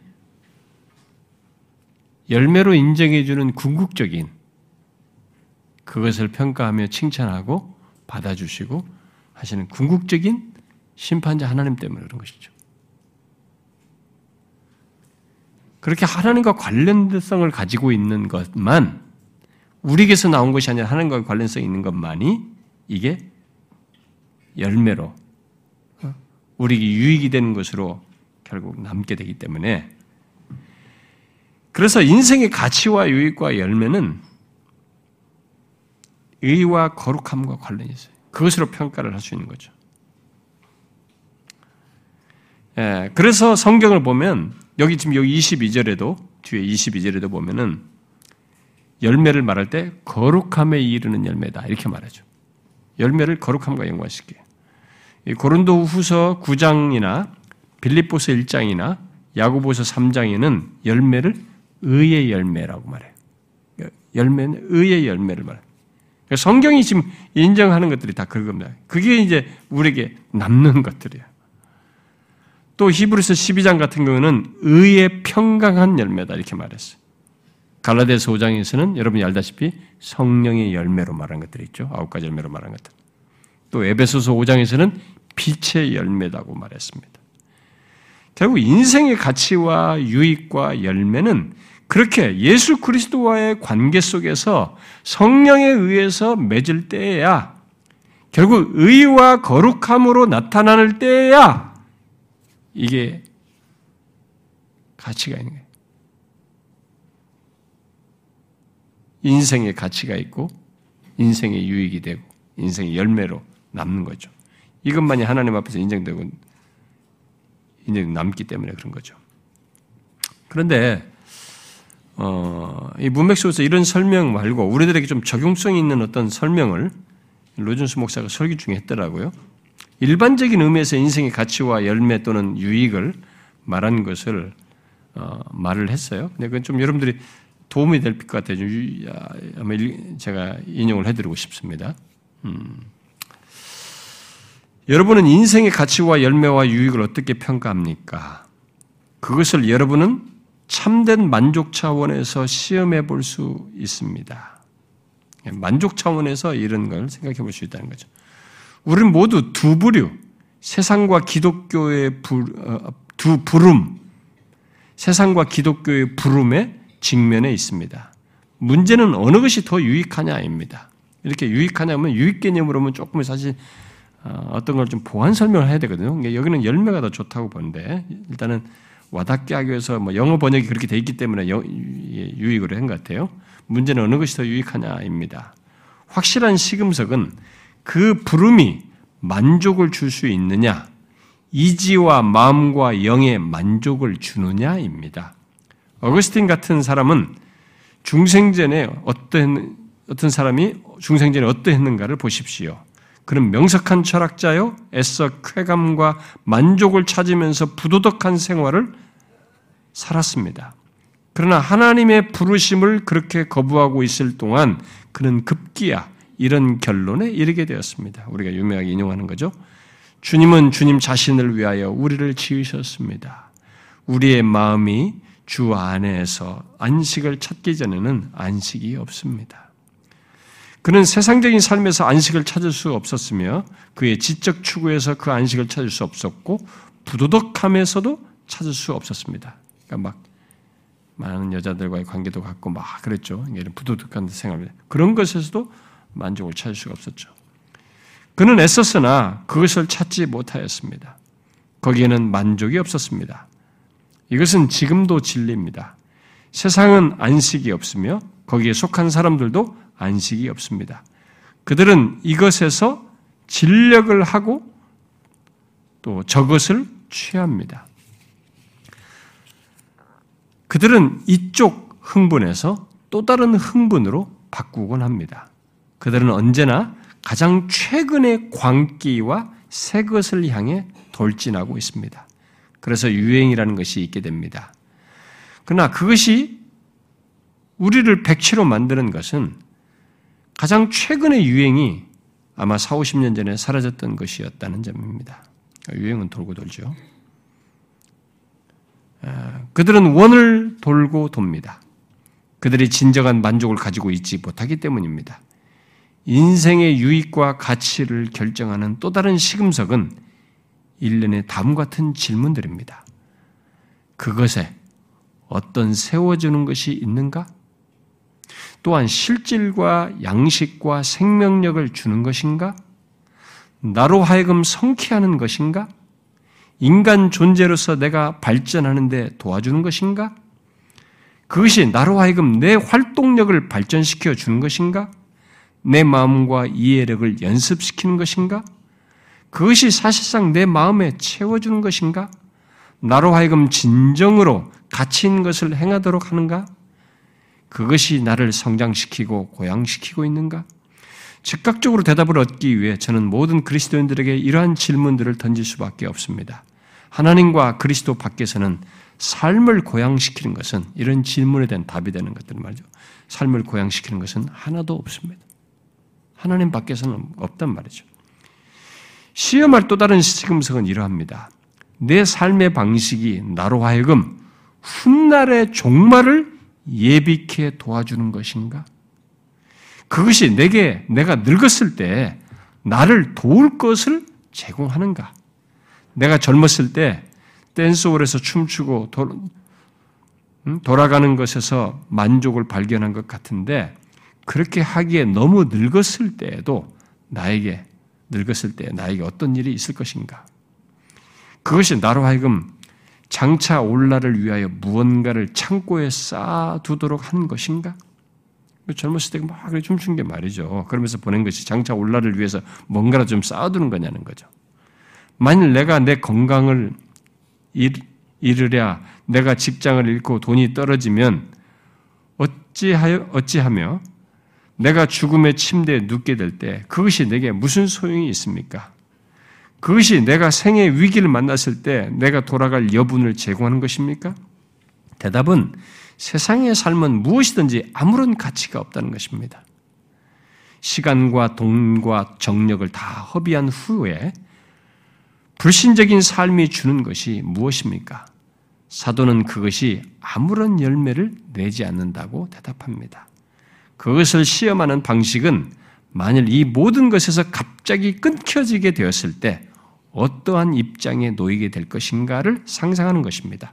열매로 인정해주는 궁극적인 그것을 평가하며 칭찬하고 받아주시고 하시는 궁극적인 심판자 하나님 때문에 그런 것이죠. 그렇게 하나님과 관련성을 가지고 있는 것만 우리에게서 나온 것이 아니라 하나님과 관련성이 있는 것만이 이게 열매로 어? 우리에게 유익이 되는 것으로 결국 남게 되기 때문에 그래서 인생의 가치와 유익과 열매는 의와 거룩함과 관련이 있어요. 그것으로 평가를 할 수 있는 거죠. 예, 그래서 성경을 보면 여기 지금 여기 22절에도 뒤에 22절에도 보면은 열매를 말할 때 거룩함에 이르는 열매다 이렇게 말하죠. 열매를 거룩함과 연관시켜요. 고린도 후서 9장이나 빌립보서 1장이나 야고보서 3장에는 열매를 의의 열매라고 말해요. 열매는 의의 열매를 말해요. 성경이 지금 인정하는 것들이 다 그겁니다. 그게 이제 우리에게 남는 것들이에요. 또 히브리서 12장 같은 경우는 의의 평강한 열매다 이렇게 말했어요. 갈라디아서 5장에서는 여러분이 알다시피 성령의 열매로 말한 것들이 있죠. 아홉 가지 열매로 말한 것들. 또 에베소서 5장에서는 빛의 열매라고 말했습니다. 결국 인생의 가치와 유익과 열매는 그렇게 예수 그리스도와의 관계 속에서 성령에 의해서 맺을 때에야 결국 의와 거룩함으로 나타나는 때에야 이게 가치가 있는 거예요. 인생의 가치가 있고 인생의 유익이 되고 인생의 열매로 남는 거죠. 이것만이 하나님 앞에서 인정되고 인정 남기 때문에 그런 거죠. 그런데 어, 이 문맥 속에서 이런 설명 말고 우리들에게 좀 적용성이 있는 어떤 설명을 로준수 목사가 설교 중에 했더라고요. 일반적인 의미에서 인생의 가치와 열매 또는 유익을 말한 것을 어, 말을 했어요. 근데 그건 좀 여러분들이 도움이 될 것 같아요. 아마 제가 인용을 해드리고 싶습니다. 음. 여러분은 인생의 가치와 열매와 유익을 어떻게 평가합니까? 그것을 여러분은 참된 만족 차원에서 시험해 볼 수 있습니다. 만족 차원에서 이런 걸 생각해 볼 수 있다는 거죠. 우리는 모두 두 부류, 세상과 기독교의 부, 어, 두 부름, 세상과 기독교의 부름에 직면해 있습니다. 문제는 어느 것이 더 유익하냐입니다. 이렇게 유익하냐면 유익 개념으로 면 조금 사실 어, 어떤 걸 좀 보완 설명을 해야 되거든요. 여기는 열매가 더 좋다고 보는데 일단은 와닿게 하기 위해서 뭐 영어 번역이 그렇게 돼 있기 때문에 유익으로 한 것 같아요. 문제는 어느 것이 더 유익하냐입니다. 확실한 시금석은 그 부름이 만족을 줄 수 있느냐, 이지와 마음과 영의 만족을 주느냐입니다. 어거스틴 같은 사람은 중생전에 어떤 어떤 사람이 중생전에 어떠했는가를 보십시오. 그는 명석한 철학자요, 애써 쾌감과 만족을 찾으면서 부도덕한 생활을 살았습니다. 그러나 하나님의 부르심을 그렇게 거부하고 있을 동안 그는 급기야 이런 결론에 이르게 되었습니다. 우리가 유명하게 인용하는 거죠. 주님은 주님 자신을 위하여 우리를 지으셨습니다. 우리의 마음이 주 안에서 안식을 찾기 전에는 안식이 없습니다. 그는 세상적인 삶에서 안식을 찾을 수 없었으며 그의 지적 추구에서 그 안식을 찾을 수 없었고 부도덕함에서도 찾을 수 없었습니다. 그러니까 막 많은 여자들과의 관계도 갖고 막 그랬죠. 이런 부도덕한 생활 그런 것에서도 만족을 찾을 수가 없었죠. 그는 애썼으나 그것을 찾지 못하였습니다. 거기에는 만족이 없었습니다. 이것은 지금도 진리입니다. 세상은 안식이 없으며 거기에 속한 사람들도 안식이 없습니다. 그들은 이것에서 진력을 하고 또 저것을 취합니다. 그들은 이쪽 흥분에서 또 다른 흥분으로 바꾸곤 합니다. 그들은 언제나 가장 최근의 광기와 새 것을 향해 돌진하고 있습니다. 그래서 유행이라는 것이 있게 됩니다. 그러나 그것이 우리를 백치로 만드는 것은 가장 최근의 유행이 아마 4, 50년 전에 사라졌던 것이었다는 점입니다. 유행은 돌고 돌죠. 아, 그들은 원을 돌고 돕니다. 그들이 진정한 만족을 가지고 있지 못하기 때문입니다. 인생의 유익과 가치를 결정하는 또 다른 시금석은 일련의 다음 같은 질문들입니다. 그것에 어떤 세워주는 것이 있는가? 또한 실질과 양식과 생명력을 주는 것인가? 나로 하여금 성취하는 것인가? 인간 존재로서 내가 발전하는데 도와주는 것인가? 그것이 나로 하여금 내 활동력을 발전시켜 주는 것인가? 내 마음과 이해력을 연습시키는 것인가? 그것이 사실상 내 마음에 채워주는 것인가? 나로 하여금 진정으로 가치 있는 것을 행하도록 하는가? 그것이 나를 성장시키고 고양시키고 있는가? 즉각적으로 대답을 얻기 위해 저는 모든 그리스도인들에게 이러한 질문들을 던질 수밖에 없습니다. 하나님과 그리스도 밖에서는 삶을 고양시키는 것은 이런 질문에 대한 답이 되는 것들 말이죠. 삶을 고양시키는 것은 하나도 없습니다. 하나님 밖에서는 없단 말이죠. 시험할 또 다른 시금석은 이러합니다. 내 삶의 방식이 나로 하여금 훗날의 종말을 예비케 도와주는 것인가? 그것이 내게 내가 늙었을 때 나를 도울 것을 제공하는가? 내가 젊었을 때 댄스홀에서 춤추고 돌아가는 것에서 만족을 발견한 것 같은데 그렇게 하기에 너무 늙었을 때에도 나에게 늙었을 때 나에게 어떤 일이 있을 것인가? 그것이 나로 하여금 장차 올라를 위하여 무언가를 창고에 쌓아두도록 한 것인가? 젊었을 때막 춤춘 게 말이죠. 그러면서 보낸 것이 장차 올라를 위해서 뭔가를 좀 쌓아두는 거냐는 거죠. 만일 내가 내 건강을 잃으랴, 내가 직장을 잃고 돈이 떨어지면 어찌하여, 어찌하며 내가 죽음의 침대에 눕게 될 때 그것이 내게 무슨 소용이 있습니까? 그것이 내가 생의 위기를 만났을 때 내가 돌아갈 여분을 제공하는 것입니까? 대답은 세상의 삶은 무엇이든지 아무런 가치가 없다는 것입니다. 시간과 돈과 정력을 다 허비한 후에 불신적인 삶이 주는 것이 무엇입니까? 사도는 그것이 아무런 열매를 내지 않는다고 대답합니다. 그것을 시험하는 방식은 만일 이 모든 것에서 갑자기 끊겨지게 되었을 때 어떠한 입장에 놓이게 될 것인가를 상상하는 것입니다.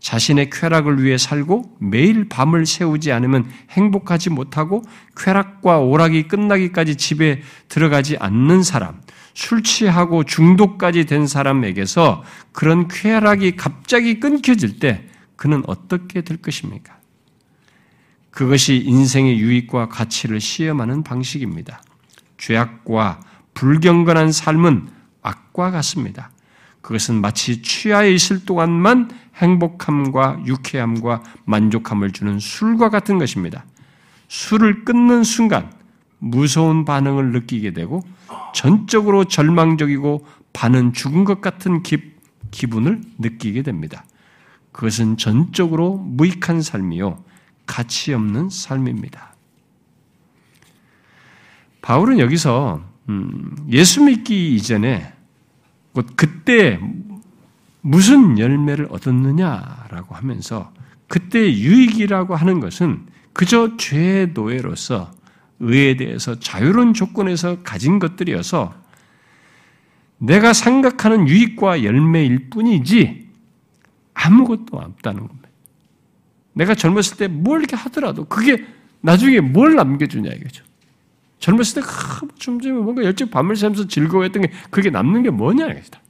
자신의 쾌락을 위해 살고 매일 밤을 새우지 않으면 행복하지 못하고 쾌락과 오락이 끝나기까지 집에 들어가지 않는 사람, 술 취하고 중독까지 된 사람에게서 그런 쾌락이 갑자기 끊겨질 때 그는 어떻게 될 것입니까? 그것이 인생의 유익과 가치를 시험하는 방식입니다. 죄악과 불경건한 삶은 악과 같습니다. 그것은 마치 취하에 있을 동안만 행복함과 유쾌함과 만족함을 주는 술과 같은 것입니다. 술을 끊는 순간 무서운 반응을 느끼게 되고 전적으로 절망적이고 반은 죽은 것 같은 기, 기분을 느끼게 됩니다. 그것은 전적으로 무익한 삶이요. 가치 없는 삶입니다. 바울은 여기서 음, 예수 믿기 이전에 그때 무슨 열매를 얻었느냐라고 하면서 그때 유익이라고 하는 것은 그저 죄의 노예로서 의에 대해서 자유로운 조건에서 가진 것들이어서 내가 생각하는 유익과 열매일 뿐이지 아무것도 없다는 겁니다. 내가 젊었을 때 뭘 이렇게 하더라도 그게 나중에 뭘 남겨주냐 이거죠. 젊었을 때 좀, 좀 뭔가 열정 밤을 새면서 즐거워했던 게 그게 남는 게 뭐냐 이거죠.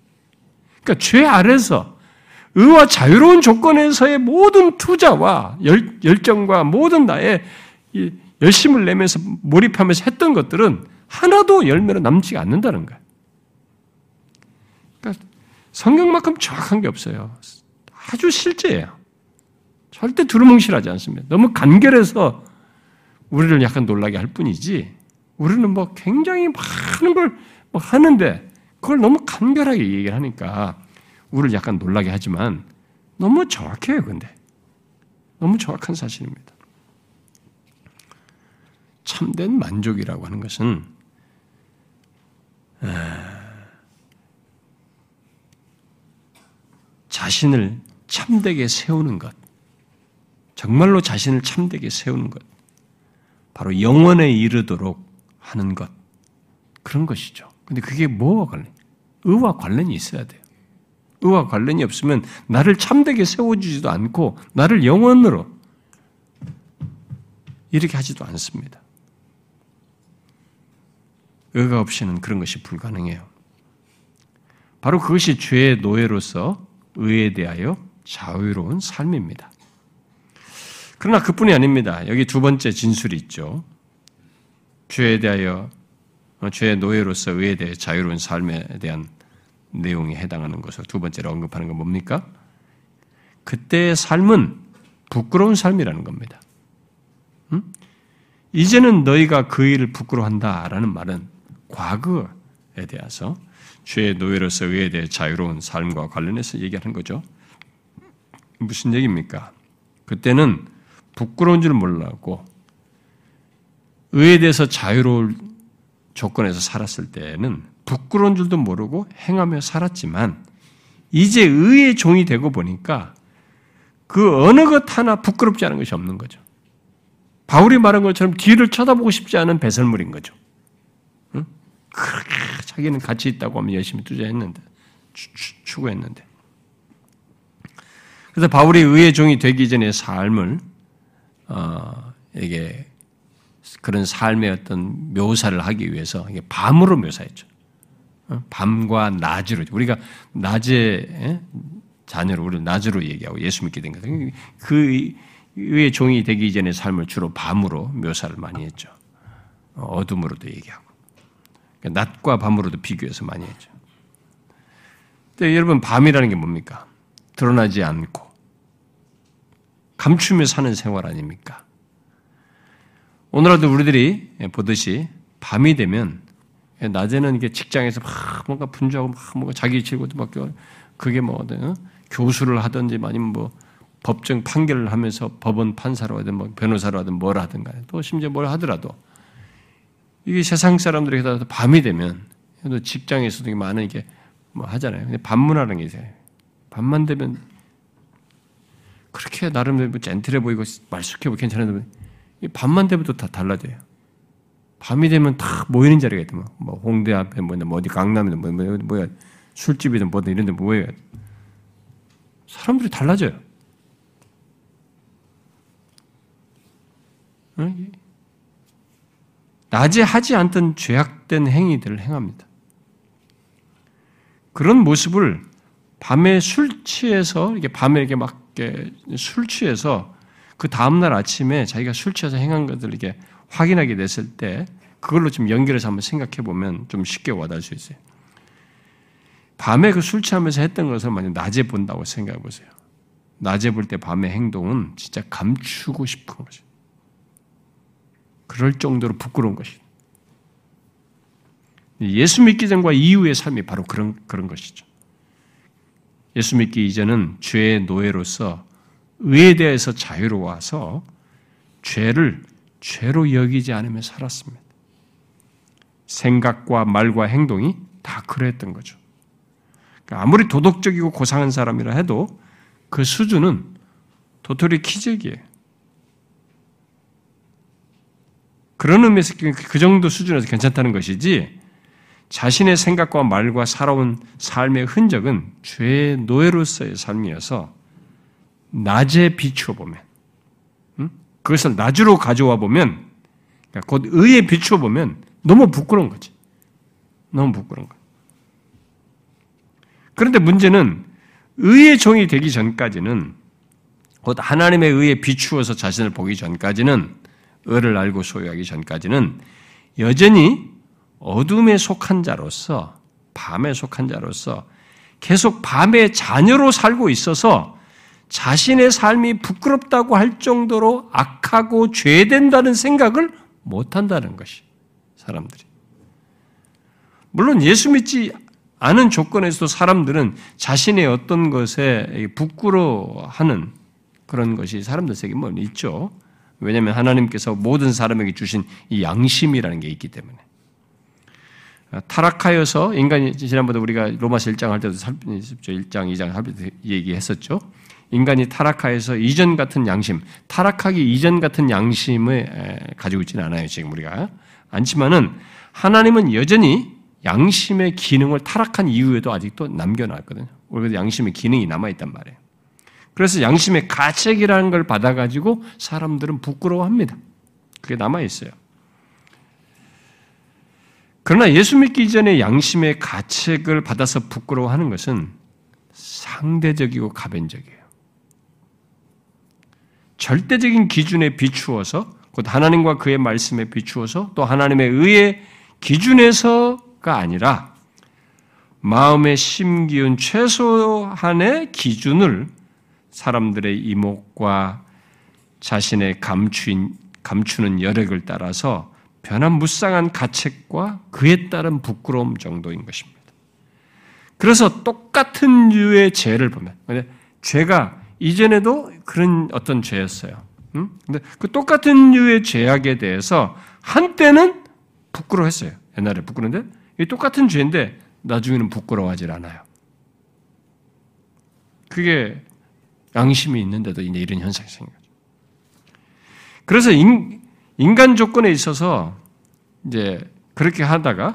그러니까 죄 아래서 의와 자유로운 조건에서의 모든 투자와 열, 열정과 모든 나의 열심을 내면서 몰입하면서 했던 것들은 하나도 열매로 남지 않는다는 거예요. 그러니까 성경만큼 정확한 게 없어요. 아주 실제예요. 절대 두루뭉실하지 않습니다. 너무 간결해서 우리를 약간 놀라게 할 뿐이지, 우리는 뭐 굉장히 많은 걸 하는데, 그걸 너무 간결하게 얘기를 하니까, 우리를 약간 놀라게 하지만, 너무 정확해요, 근데. 너무 정확한 사실입니다. 참된 만족이라고 하는 것은, 자신을 참되게 세우는 것, 정말로 자신을 참되게 세우는 것, 바로 영원에 이르도록 하는 것, 그런 것이죠. 근데 그게 뭐와 관련? 의와 관련이 있어야 돼요. 의와 관련이 없으면 나를 참되게 세워주지도 않고 나를 영원으로 이렇게 하지도 않습니다. 의가 없이는 그런 것이 불가능해요. 바로 그것이 죄의 노예로서 의에 대하여 자유로운 삶입니다. 그러나 그뿐이 아닙니다. 여기 두 번째 진술이 있죠. 죄에 대하여 어, 죄의 노예로서 의에 대해 자유로운 삶에 대한 내용에 해당하는 것을 두 번째로 언급하는 건 뭡니까? 그때의 삶은 부끄러운 삶이라는 겁니다. 음? 이제는 너희가 그 일을 부끄러워한다라는 말은 과거에 대해서 죄의 노예로서 의에 대해 자유로운 삶과 관련해서 얘기하는 거죠. 무슨 얘기입니까? 그때는 부끄러운 줄 몰랐고 의에 대해서 자유로울 조건에서 살았을 때는 부끄러운 줄도 모르고 행하며 살았지만 이제 의의 종이 되고 보니까 그 어느 것 하나 부끄럽지 않은 것이 없는 거죠. 바울이 말한 것처럼 뒤를 쳐다보고 싶지 않은 배설물인 거죠. 응? 자기는 가치 있다고 하면 열심히 투자했는데 추구했는데 그래서 바울이 의의 종이 되기 전의 삶을 어, 이게 그런 삶의 어떤 묘사를 하기 위해서 이게 밤으로 묘사했죠. 어? 밤과 낮으로 우리가 낮에 자녀로 우리 낮으로 얘기하고 예수 믿게 된 것. 그 의의 종이 되기 전의 삶을 주로 밤으로 묘사를 많이 했죠. 어둠으로도 얘기하고 그러니까 낮과 밤으로도 비교해서 많이 했죠. 근데 여러분 밤이라는 게 뭡니까? 드러나지 않고 감추며 사는 생활 아닙니까? 오늘날도 우리들이 보듯이 밤이 되면 낮에는 이게 직장에서 막 뭔가 분주하고 막 뭔가 자기 치고도 막 그게 뭐 어? 교수를 하든지 아니면 뭐 법정 판결을 하면서 법원 판사로 하든 뭐 변호사로 하든 뭘 하든 간에 또 심지어 뭘 하더라도 이게 세상 사람들이 다 밤이 되면 또 직장에서도 많은 이게 뭐 하잖아요. 근데 밤문화라는 게 있어요. 밤만 되면 그렇게 나름대로 뭐 젠틀해 보이고 말숙해 보이고 괜찮은데 뭐 밤만 되면 또 다 달라져요. 밤이 되면 다 모이는 자리가 있더만. 뭐, 뭐 홍대 앞에 뭐 어디 강남이든 뭐, 뭐, 뭐야, 술집이든 뭐든 이런 데 모여요. 사람들이 달라져요. 응? 낮에 하지 않던 죄악된 행위들을 행합니다. 그런 모습을 밤에 술 취해서 이게 밤에 이렇게 막 술 취해서 그 다음날 아침에 자기가 술 취해서 행한 것들을 이렇게 확인하게 됐을 때 그걸로 좀 연결해서 한번 생각해 보면 좀 쉽게 와닿을 수 있어요. 밤에 그 술 취하면서 했던 것을 만약 낮에 본다고 생각해 보세요. 낮에 볼 때 밤의 행동은 진짜 감추고 싶은 거죠. 그럴 정도로 부끄러운 것이죠. 예수 믿기 전과 이후의 삶이 바로 그런, 그런 것이죠. 예수 믿기 이전은 죄의 노예로서 의에 대해서 자유로워서 죄를 죄로 여기지 않으며 살았습니다. 생각과 말과 행동이 다 그랬던 거죠. 그러니까 아무리 도덕적이고 고상한 사람이라 해도 그 수준은 도토리 키재기예요. 그런 의미에서 그 정도 수준에서 괜찮다는 것이지 자신의 생각과 말과 살아온 삶의 흔적은 죄의 노예로서의 삶이어서 낮에 비추어 보면, 그것을 낮으로 가져와 보면, 그러니까 곧 의에 비추어 보면 너무 부끄러운 거지. 너무 부끄러운 거. 그런데 문제는 의의 종이 되기 전까지는 곧 하나님의 의에 비추어서 자신을 보기 전까지는 의를 알고 소유하기 전까지는 여전히 어둠에 속한 자로서 밤에 속한 자로서 계속 밤의 자녀로 살고 있어서 자신의 삶이 부끄럽다고 할 정도로 악하고 죄된다는 생각을 못 한다는 것이 사람들이. 물론 예수 믿지 않은 조건에서도 사람들은 자신의 어떤 것에 부끄러워하는 그런 것이 사람들 세계 뭐 있죠. 왜냐하면 하나님께서 모든 사람에게 주신 이 양심이라는 게 있기 때문에. 타락하여서 인간이 지난번에 우리가 로마서 1장 할 때도 살펴봤죠. 1장, 2장 할 때 얘기했었죠. 인간이 타락하여서 이전 같은 양심, 타락하기 이전 같은 양심을 가지고 있지는 않아요. 지금 우리가 않지만은 하나님은 여전히 양심의 기능을 타락한 이후에도 아직도 남겨놨거든요. 우리가 양심의 기능이 남아있단 말이에요. 그래서 양심의 가책이라는 걸 받아가지고 사람들은 부끄러워합니다. 그게 남아있어요. 그러나 예수 믿기 이전에 양심의 가책을 받아서 부끄러워하는 것은 상대적이고 가변적이에요. 절대적인 기준에 비추어서 곧 하나님과 그의 말씀에 비추어서 또 하나님의 의의 기준에서가 아니라 마음의 심기운 최소한의 기준을 사람들의 이목과 자신의 감추인, 감추는 여력을 따라서 변함무쌍한 가책과 그에 따른 부끄러움 정도인 것입니다. 그래서 똑같은 류의 죄를 보면, 죄가 이전에도 그런 어떤 죄였어요. 근데 그 똑같은 류의 죄악에 대해서 한때는 부끄러워했어요. 옛날에 부끄러운데 이 똑같은 죄인데 나중에는 부끄러워하지 않아요. 그게 양심이 있는데도 이제 이런 현상이 생겨요. 그래서 인, 인간 조건에 있어서 이제 그렇게 하다가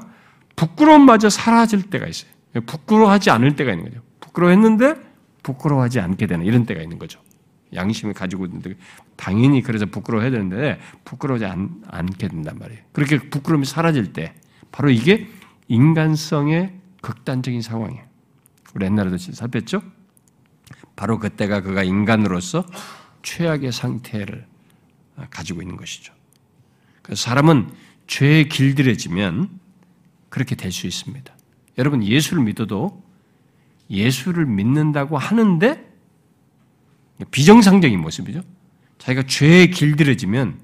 부끄러움마저 사라질 때가 있어요. 부끄러워하지 않을 때가 있는 거죠. 부끄러워했는데 부끄러워하지 않게 되는 이런 때가 있는 거죠. 양심을 가지고 있는데 당연히 그래서 부끄러워해야 되는데 부끄러워하지 않, 않게 된단 말이에요. 그렇게 부끄러움이 사라질 때 바로 이게 인간성의 극단적인 상황이에요. 우리 옛날에도 살폈죠? 바로 그때가 그가 인간으로서 최악의 상태를 가지고 있는 것이죠. 그래서 사람은 죄에 길들여지면 그렇게 될 수 있습니다. 여러분 예수를 믿어도 예수를 믿는다고 하는데 비정상적인 모습이죠. 자기가 죄에 길들여지면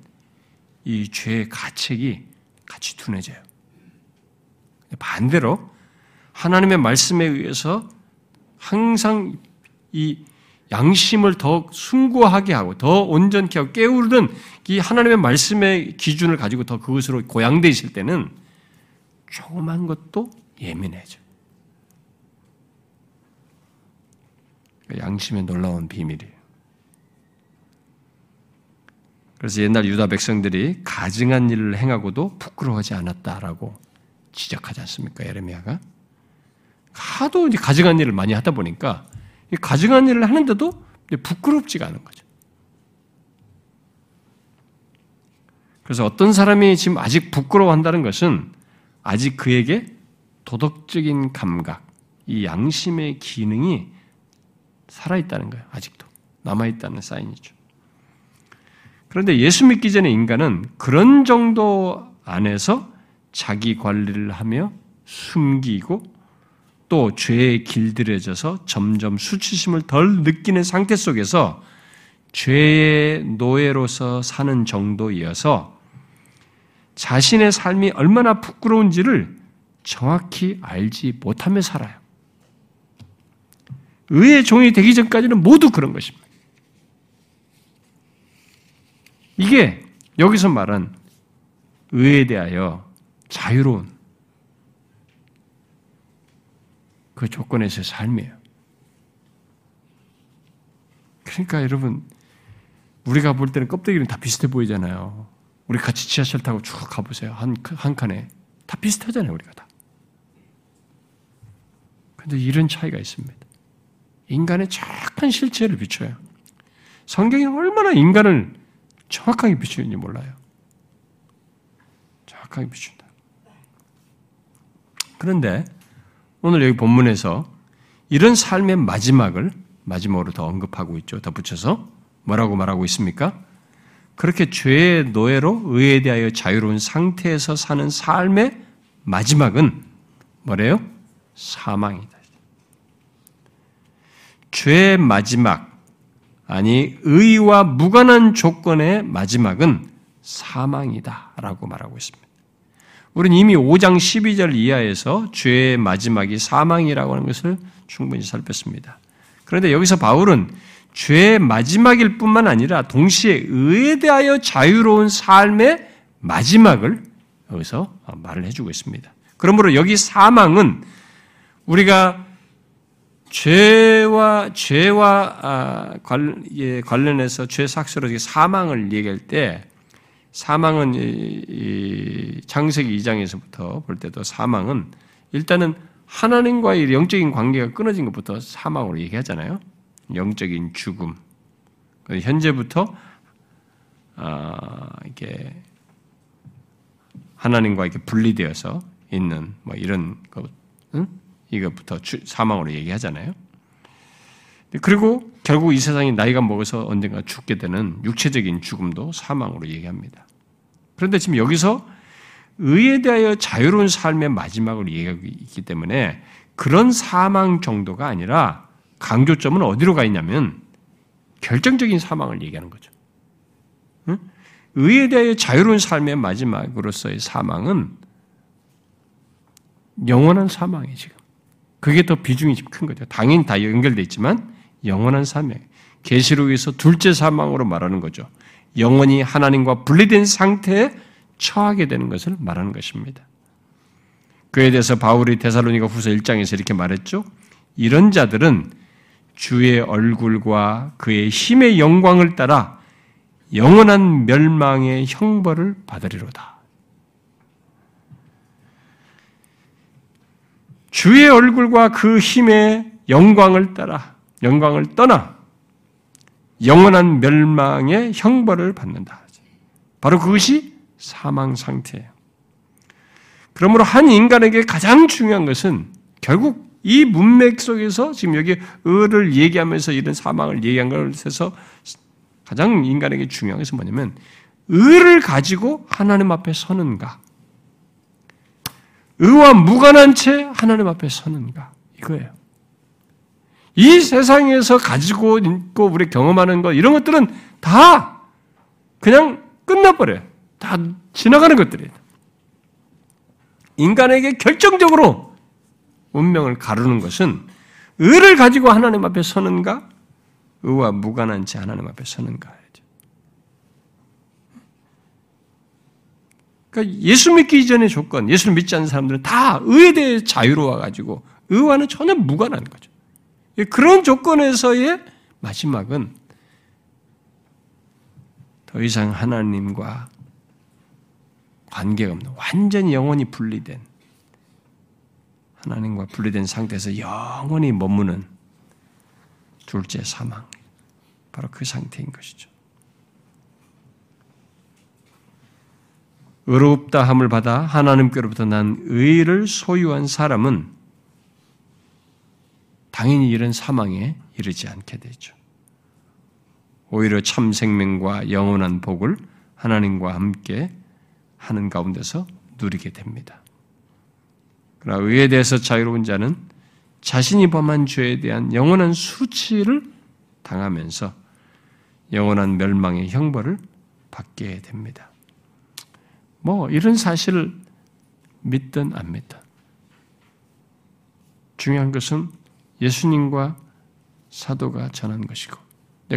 이 죄의 가책이 같이 둔해져요. 반대로 하나님의 말씀에 의해서 항상 이 양심을 더 숭고하게 하고 더 온전케 하고 깨우르는 이 하나님의 말씀의 기준을 가지고 더 그것으로 고양돼 있을 때는 조그만 것도 예민해져. 양심의 놀라운 비밀이에요. 그래서 옛날 유다 백성들이 가증한 일을 행하고도 부끄러워하지 않았다라고 지적하지 않습니까? 에레미야가 하도 가증한 일을 많이 하다 보니까 가증한 일을 하는데도 부끄럽지가 않은 거죠. 그래서 어떤 사람이 지금 아직 부끄러워한다는 것은 아직 그에게 도덕적인 감각, 이 양심의 기능이 살아있다는 거예요. 아직도. 남아있다는 사인이죠. 그런데 예수 믿기 전에 인간은 그런 정도 안에서 자기 관리를 하며 숨기고 또 죄에 길들여져서 점점 수치심을 덜 느끼는 상태 속에서 죄의 노예로서 사는 정도이어서 자신의 삶이 얼마나 부끄러운지를 정확히 알지 못하며 살아요. 의의 종이 되기 전까지는 모두 그런 것입니다. 이게 여기서 말한 의에 대하여 자유로운 그 조건에서의 삶이에요. 그러니까 여러분, 우리가 볼 때는 껍데기는 다 비슷해 보이잖아요. 우리 같이 지하철 타고 쭉 가보세요. 한, 한 칸에. 다 비슷하잖아요, 우리가 다. 근데 이런 차이가 있습니다. 인간의 정확한 실체를 비춰요. 성경이 얼마나 인간을 정확하게 비추는지 몰라요. 정확하게 비춘다. 그런데 오늘 여기 본문에서 이런 삶의 마지막을 마지막으로 더 언급하고 있죠. 덧붙여서 뭐라고 말하고 있습니까? 그렇게 죄의 노예로 의에 대하여 자유로운 상태에서 사는 삶의 마지막은 뭐래요? 사망이다. 죄의 마지막, 아니, 의와 무관한 조건의 마지막은 사망이다. 라고 말하고 있습니다. 우리는 이미 5장 12절 이하에서 죄의 마지막이 사망이라고 하는 것을 충분히 살폈습니다. 그런데 여기서 바울은 죄의 마지막일 뿐만 아니라 동시에 의에 대하여 자유로운 삶의 마지막을 여기서 말을 해주고 있습니다. 그러므로 여기 사망은 우리가 죄와 죄와 아, 예, 관련해서 죄 삭스로 사망을 얘기할 때 사망은 창세기 2장에서부터 볼 때도 사망은 일단은 하나님과의 영적인 관계가 끊어진 것부터 사망으로 얘기하잖아요. 영적인 죽음. 현재부터 아, 이게 하나님과 이렇게 분리되어서 있는 뭐 이런 것, 응? 이것부터 사망으로 얘기하잖아요. 그리고 결국 이 세상이 나이가 먹어서 언젠가 죽게 되는 육체적인 죽음도 사망으로 얘기합니다. 그런데 지금 여기서 의에 대하여 자유로운 삶의 마지막을 얘기하고 있기 때문에 그런 사망 정도가 아니라 강조점은 어디로 가 있냐면 결정적인 사망을 얘기하는 거죠. 의에 대하여 자유로운 삶의 마지막으로서의 사망은 영원한 사망이 지금. 그게 더 비중이 큰 거죠. 당연히 다 연결돼 있지만 영원한 사명. 계시록에서 둘째 사망으로 말하는 거죠. 영원히 하나님과 분리된 상태에 처하게 되는 것을 말하는 것입니다. 그에 대해서 바울이 데살로니가 후서 1장에서 이렇게 말했죠. 이런 자들은 주의 얼굴과 그의 힘의 영광을 따라 영원한 멸망의 형벌을 받으리로다. 주의 얼굴과 그 힘의 영광을 따라 영광을 떠나 영원한 멸망의 형벌을 받는다. 바로 그것이 사망 상태예요. 그러므로 한 인간에게 가장 중요한 것은 결국 이 문맥 속에서 지금 여기 의를 얘기하면서 이런 사망을 얘기한 것에서 가장 인간에게 중요한 것은 뭐냐면 의를 가지고 하나님 앞에 서는가 의와 무관한 채 하나님 앞에 서는가? 이거예요. 이 세상에서 가지고 있고 우리 경험하는 것 이런 것들은 다 그냥 끝나버려요. 다 지나가는 것들이에요. 인간에게 결정적으로 운명을 가르는 것은 의를 가지고 하나님 앞에 서는가, 의와 무관한 채 하나님 앞에 서는가. 그러니까 예수 믿기 이전의 조건, 예수를 믿지 않는 사람들은 다 의에 대해 자유로워 가지고 의와는 전혀 무관한 거죠. 그런 조건에서의 마지막은 더 이상 하나님과 관계가 없는 완전히 영원히 분리된 하나님과 분리된 상태에서 영원히 머무는 둘째 사망 바로 그 상태인 것이죠. 의롭다 함을 받아 하나님께로부터 난 의를 소유한 사람은 당연히 이런 사망에 이르지 않게 되죠. 오히려 참 생명과 영원한 복을 하나님과 함께 하는 가운데서 누리게 됩니다. 그러나 의에 대해서 자유로운 자는 자신이 범한 죄에 대한 영원한 수치를 당하면서 영원한 멸망의 형벌을 받게 됩니다. 뭐 이런 사실을 믿든 안 믿든 중요한 것은 예수님과 사도가 전한 것이고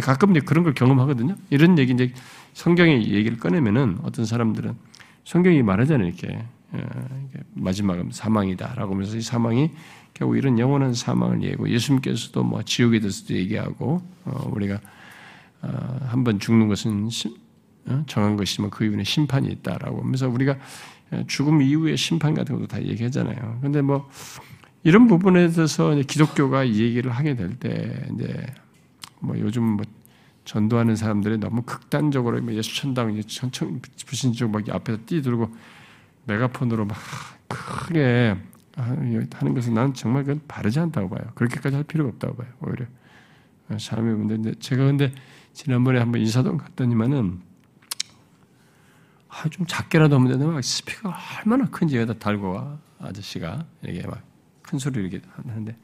가끔 이제 그런 걸 경험하거든요. 이런 얘기 이제 성경의 얘기를 꺼내면은 어떤 사람들은 성경이 말하잖아요. 이렇게 예, 마지막은 사망이다라고 하면서 이 사망이 결국 이런 영원한 사망을 얘기하고 예수님께서도 뭐 지옥에 대해서도 얘기하고 어, 우리가 어, 한번 죽는 것은 어, 정한 것이지만 그 이후에 심판이 있다라고 하면서 우리가 죽음 이후에 심판 같은 것도 다 얘기하잖아요. 근데 뭐 이런 부분에 대해서 기독교가 얘기를 하게 될 때 이제 뭐 요즘 뭐 전도하는 사람들이 너무 극단적으로 뭐 예수 천당 천천 불신적 막 앞에서 뛰들고 메가폰으로 막 크게 하는 것은 나는 정말 그건 바르지 않다고 봐요. 그렇게까지 할 필요가 없다고 봐요. 오히려 사람이 근데 제가 근데 지난번에 한번 인사동 갔더니만은 아, 좀 작게라도 하면 되는데 막 스피커가 얼마나 큰지 여기다 달고 와 아저씨가 이게 막 큰 소리 이렇게 하는데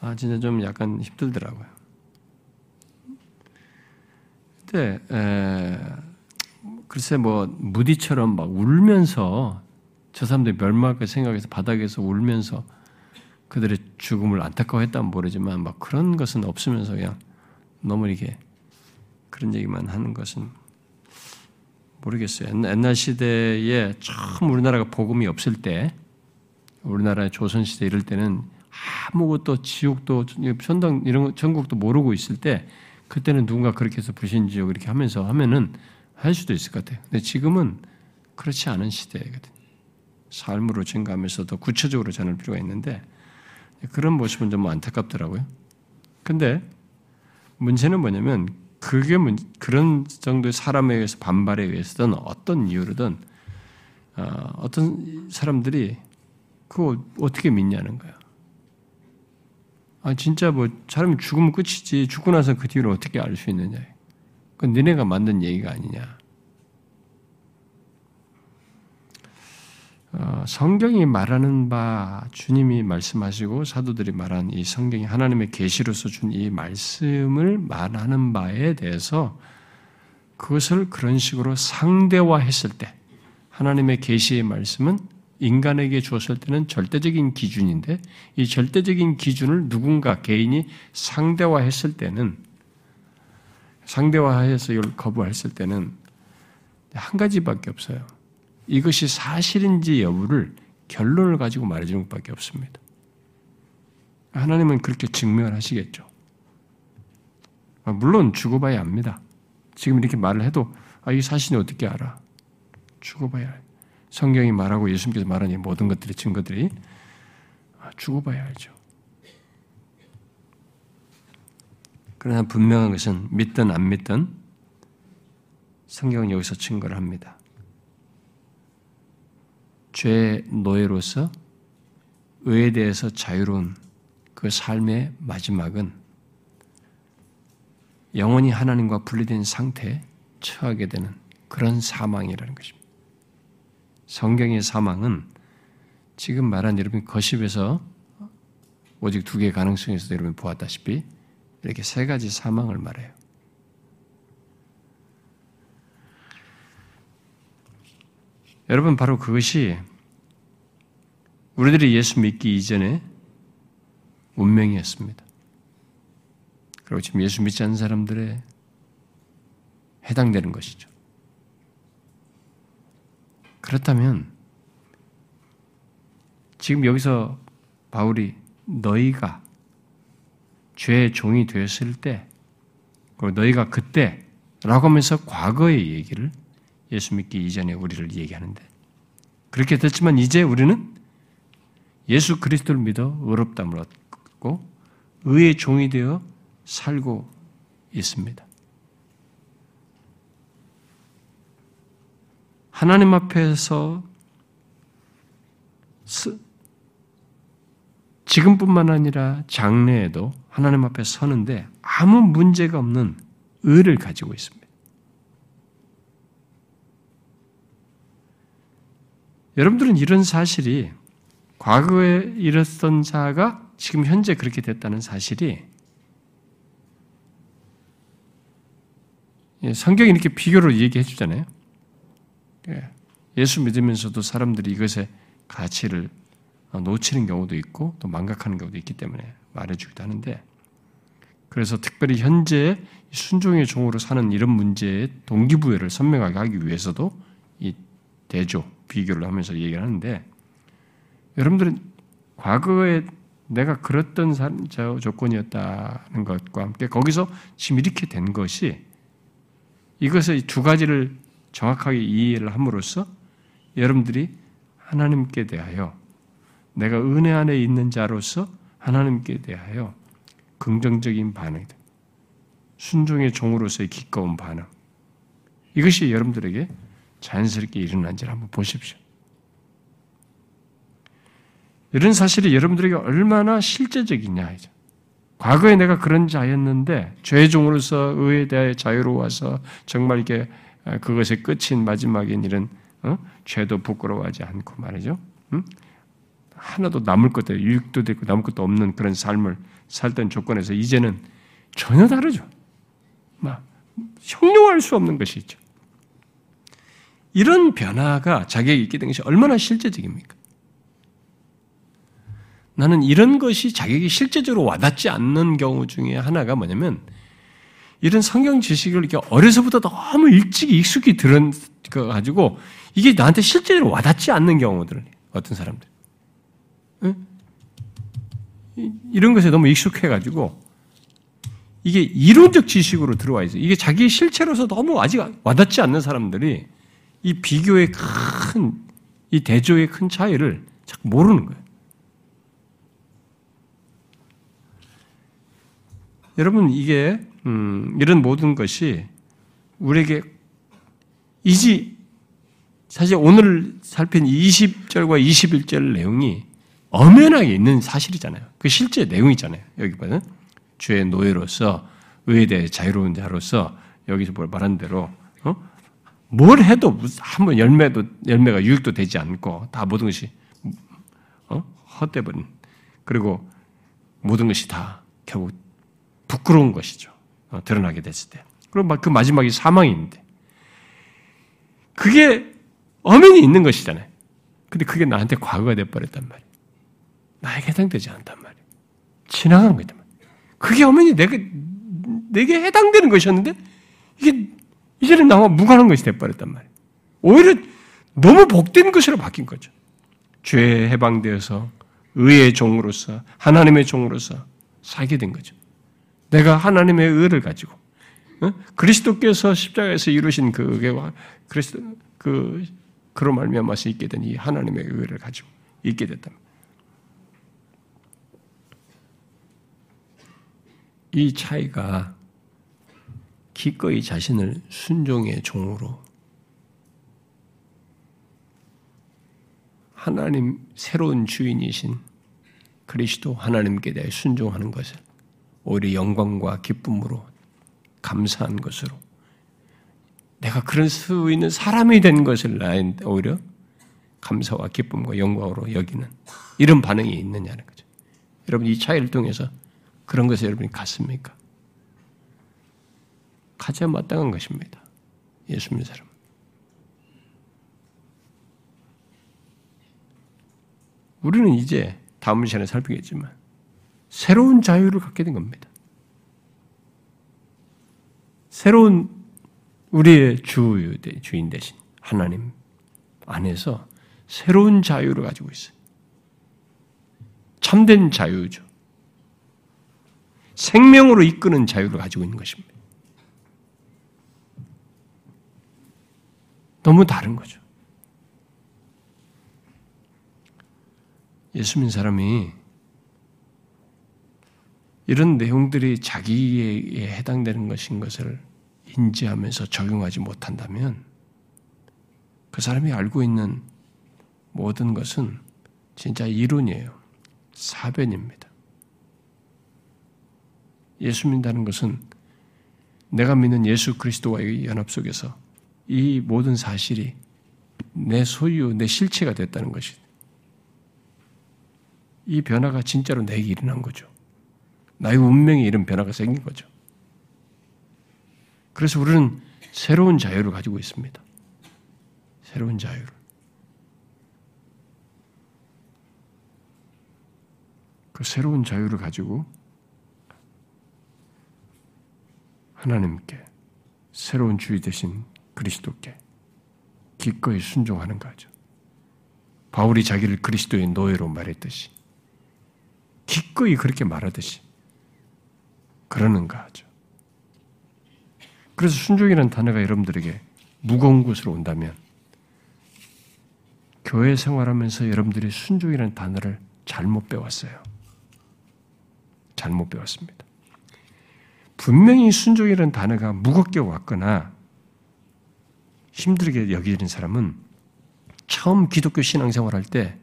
아 진짜 좀 약간 힘들더라고요. 근데 에, 글쎄 뭐 무디처럼 막 울면서 저 사람들이 멸망할 생각해서 바닥에서 울면서 그들의 죽음을 안타까워했다면 모르지만 막 그런 것은 없으면서 그냥 너무 이렇게 그런 얘기만 하는 것은 모르겠어요. 옛날 시대에 처음 우리나라가 복음이 없을 때, 우리나라 조선 시대 이럴 때는 아무것도 지옥도 천당 이런 전국도 모르고 있을 때, 그때는 누군가 그렇게 해서 불신지옥 이렇게 하면서 하면은 할 수도 있을 것 같아요. 근데 지금은 그렇지 않은 시대거든요. 삶으로 증가하면서 더 구체적으로 전할 필요가 있는데 그런 모습은 좀 안타깝더라고요. 근데 문제는 뭐냐면 그게 문, 그런 정도의 사람에 의해서 반발에 의해서든 어떤 이유로든 어, 떤 사람들이 그거 어떻게 믿냐는 거야. 아 진짜 뭐 사람이 죽으면 끝이지 죽고 나서 그 뒤로 어떻게 알 수 있느냐. 그건 너네가 만든 얘기가 아니냐. 어, 성경이 말하는 바 주님이 말씀하시고 사도들이 말한 이 성경이 하나님의 계시로서 준 이 말씀을 말하는 바에 대해서 그것을 그런 식으로 상대화했을 때 하나님의 계시의 말씀은 인간에게 주었을 때는 절대적인 기준인데 이 절대적인 기준을 누군가 개인이 상대화했을 때는 상대화해서 이걸 거부했을 때는 한 가지밖에 없어요. 이것이 사실인지 여부를 결론을 가지고 말해주는 것밖에 없습니다. 하나님은 그렇게 증명을 하시겠죠. 아, 물론 죽어봐야 압니다. 지금 이렇게 말을 해도 아, 이 사실이 어떻게 알아? 죽어봐야 알. 성경이 말하고 예수님께서 이 모든 것들의 증거들이 아, 죽어봐야 알죠. 그러나 분명한 것은 믿든 안 믿든 성경은 여기서 증거를 합니다. 죄의 노예로서 의에 대해서 자유로운 그 삶의 마지막은 영원히 하나님과 분리된 상태에 처하게 되는 그런 사망이라는 것입니다. 성경의 사망은 지금 말한 여러분 거십에서 오직 두 개의 가능성에서 여러분 보았다시피 이렇게 세 가지 사망을 말해요. 여러분 바로 그것이 우리들이 예수 믿기 이전에 운명이었습니다. 그리고 지금 예수 믿지 않는 사람들의 해당되는 것이죠. 그렇다면 지금 여기서 바울이 너희가 죄의 종이 되었을 때, 너희가 그때라고 하면서 과거의 얘기를 예수 믿기 이전에 우리를 얘기하는데 그렇게 됐지만 이제 우리는 예수 그리스도를 믿어 의롭담을 얻고 의의 종이 되어 살고 있습니다. 하나님 앞에서 지금뿐만 아니라 장래에도 하나님 앞에 서는데 아무 문제가 없는 의를 가지고 있습니다. 여러분들은 이런 사실이 과거에 이랬던 자가 지금 현재 그렇게 됐다는 사실이 성경이 이렇게 비교로 얘기해 주잖아요. 예. 예수 믿으면서도 사람들이 이것의 가치를 놓치는 경우도 있고 또 망각하는 경우도 있기 때문에 말해주기도 하는데 그래서 특별히 현재 순종의 종으로 사는 이런 문제의 동기부여를 선명하게 하기 위해서도 이 대조 비교를 하면서 얘기를 하는데 여러분들은 과거에 내가 그랬던 조건이었다는 것과 함께 거기서 지금 이렇게 된 것이 이것의 두 가지를 정확하게 이해를 함으로써 여러분들이 하나님께 대하여 내가 은혜 안에 있는 자로서 하나님께 대하여 긍정적인 반응이다. 순종의 종으로서의 기꺼운 반응. 이것이 여러분들에게 자연스럽게 일어난지를 한번 보십시오. 이런 사실이 여러분들에게 얼마나 실제적이냐. 이제. 과거에 내가 그런 자였는데 죄 종으로서 의에 대해 자유로워서 정말 이게 그것의 끝인 마지막인 이런 어? 죄도 부끄러워하지 않고 말이죠. 응? 하나도 남을 것도 유익도 되고 남을 것도 없는 그런 삶을 살던 조건에서 이제는 전혀 다르죠. 막 형용할 수 없는 것이 있죠. 이런 변화가 자기에게 있게 된 것이 얼마나 실제적입니까? 나는 이런 것이 자기에게 실제적으로 와닿지 않는 경우 중에 하나가 뭐냐면 이런 성경 지식을 이렇게 어려서부터 너무 일찍 익숙히 들은 거 가지고 이게 나한테 실제로 와닿지 않는 경우들 어떤 사람들 이런 것에 너무 익숙해 가지고 이게 이론적 지식으로 들어와 있어요. 이게 자기 실체로서 너무 아직 와닿지 않는 사람들이 이 비교의 큰, 이 대조의 큰 차이를 자꾸 모르는 거예요. 여러분, 이게, 음, 이런 모든 것이 우리에게 이지, 사실 오늘 살핀 20절과 21절 내용이 엄연하게 있는 사실이잖아요. 그 실제 내용이잖아요. 여기 보면 주의 노예로서 의에 대해 자유로운 자로서 여기서 뭘 말한 대로 어? 뭘 해도 한번 열매도 열매가 유익도 되지 않고 다 모든 것이 어? 헛되버린 그리고 모든 것이 다 결국 부끄러운 것이죠. 어, 드러나게 됐을 때. 그리고 그 마지막이 사망인데 그게 엄연히 있는 것이잖아요. 근데 그게 나한테 과거가 돼버렸단 말이에요. 나에게 해당되지 않단 말이에요. 지나간 거단 말이에요. 그게 어머니 내게, 내게 해당되는 것이었는데, 이게 이제는 나와 무관한 것이 돼버렸단 말이에요. 오히려 너무 복된 것으로 바뀐 거죠. 죄에 해방되어서 의의 종으로서, 하나님의 종으로서 살게 된 거죠. 내가 하나님의 의를 가지고, 어? 그리스도께서 십자가에서 이루신 그게 그리스도, 그, 그로 말미암아서 있게 된 이 하나님의 의를 가지고 있게 됐다. 이 차이가 기꺼이 자신을 순종의 종으로 하나님 새로운 주인이신 그리스도 하나님께 대해 순종하는 것을 오히려 영광과 기쁨으로 감사한 것으로 내가 그럴 수 있는 사람이 된 것을 오히려 감사와 기쁨과 영광으로 여기는 이런 반응이 있느냐는 거죠. 여러분 이 차이를 통해서 그런 것에 여러분이 같습니까? 가장 마땅한 것입니다. 예수 믿는 사람. 우리는 이제 다음 시간에 살피겠지만 새로운 자유를 갖게 된 겁니다. 새로운 우리의 주, 주인 대신 하나님 안에서 새로운 자유를 가지고 있어요. 참된 자유죠. 생명으로 이끄는 자유를 가지고 있는 것입니다. 너무 다른 거죠. 예수 믿는 사람이 이런 내용들이 자기에 해당되는 것인 것을 인지하면서 적용하지 못한다면 그 사람이 알고 있는 모든 것은 진짜 이론이에요. 사변입니다. 예수 믿는다는 것은 내가 믿는 예수 그리스도와의 연합 속에서 이 모든 사실이 내 소유, 내 실체가 됐다는 것이. 이 변화가 진짜로 내게 일어난 거죠. 나의 운명에 이런 변화가 생긴 거죠. 그래서 우리는 새로운 자유를 가지고 있습니다. 새로운 자유를. 그 새로운 자유를 가지고 하나님께 새로운 주의 되신 그리스도께 기꺼이 순종하는 거죠. 바울이 자기를 그리스도의 노예로 말했듯이 기꺼이 그렇게 말하듯이 그러는가 하죠. 그래서 순종이라는 단어가 여러분들에게 무거운 곳으로 온다면 교회 생활하면서 여러분들이 순종이라는 단어를 잘못 배웠어요. 잘못 배웠습니다. 분명히 순종이라는 단어가 무겁게 왔거나 힘들게 여기는 사람은 처음 기독교 신앙생활 할때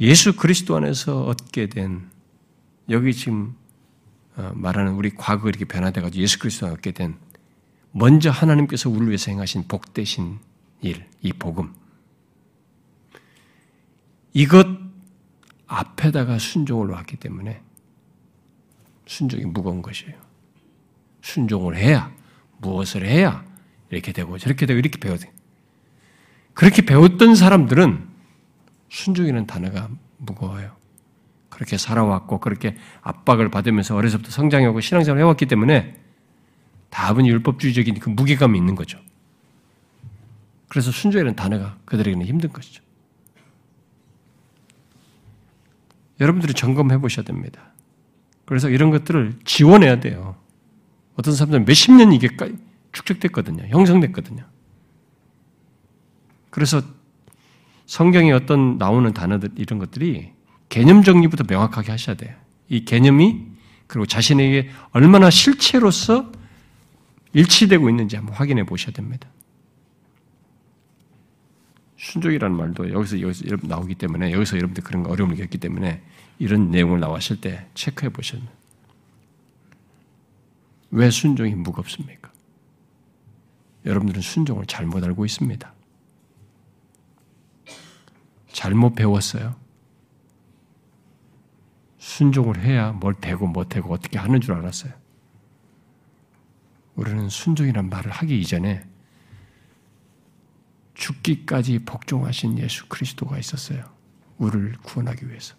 예수 그리스도 안에서 얻게 된 여기 지금 어, 말하는 우리 과거 이렇게 변화돼가지고 예수 그리스도 얻게 된 먼저 하나님께서 우리를 위해서 행하신 복되신 일, 이 복음. 이것 앞에다가 순종을 놨기 때문에 순종이 무거운 것이에요. 순종을 해야 무엇을 해야 이렇게 되고 저렇게 되고 이렇게 배워야 돼. 그렇게 배웠던 사람들은 순종이라는 단어가 무거워요. 그렇게 살아왔고 그렇게 압박을 받으면서 어려서부터 성장하고 신앙생활을 해왔기 때문에 답은 율법주의적인 그 무게감이 있는 거죠. 그래서 순종이라는 단어가 그들에게는 힘든 것이죠. 여러분들이 점검해 보셔야 됩니다. 그래서 이런 것들을 지원해야 돼요. 어떤 사람들은 몇십 년 이게 축적됐거든요. 형성됐거든요. 그래서 성경에 어떤 나오는 단어들, 이런 것들이 개념 정리부터 명확하게 하셔야 돼요. 이 개념이 그리고 자신에게 얼마나 실체로서 일치되고 있는지 한번 확인해 보셔야 됩니다. 순종이라는 말도 여기서 여기서 나오기 때문에 여기서 여러분들 그런 어려움을 겪기 때문에 이런 내용을 나왔을 때 체크해 돼요. 왜 순종이 무겁습니까? 여러분들은 순종을 잘못 알고 있습니다. 잘못 배웠어요. 순종을 해야 뭘 되고 못 되고 어떻게 하는 줄 알았어요. 우리는 순종이란 말을 하기 이전에 죽기까지 복종하신 예수 그리스도가 있었어요. 우리를 구원하기 위해서.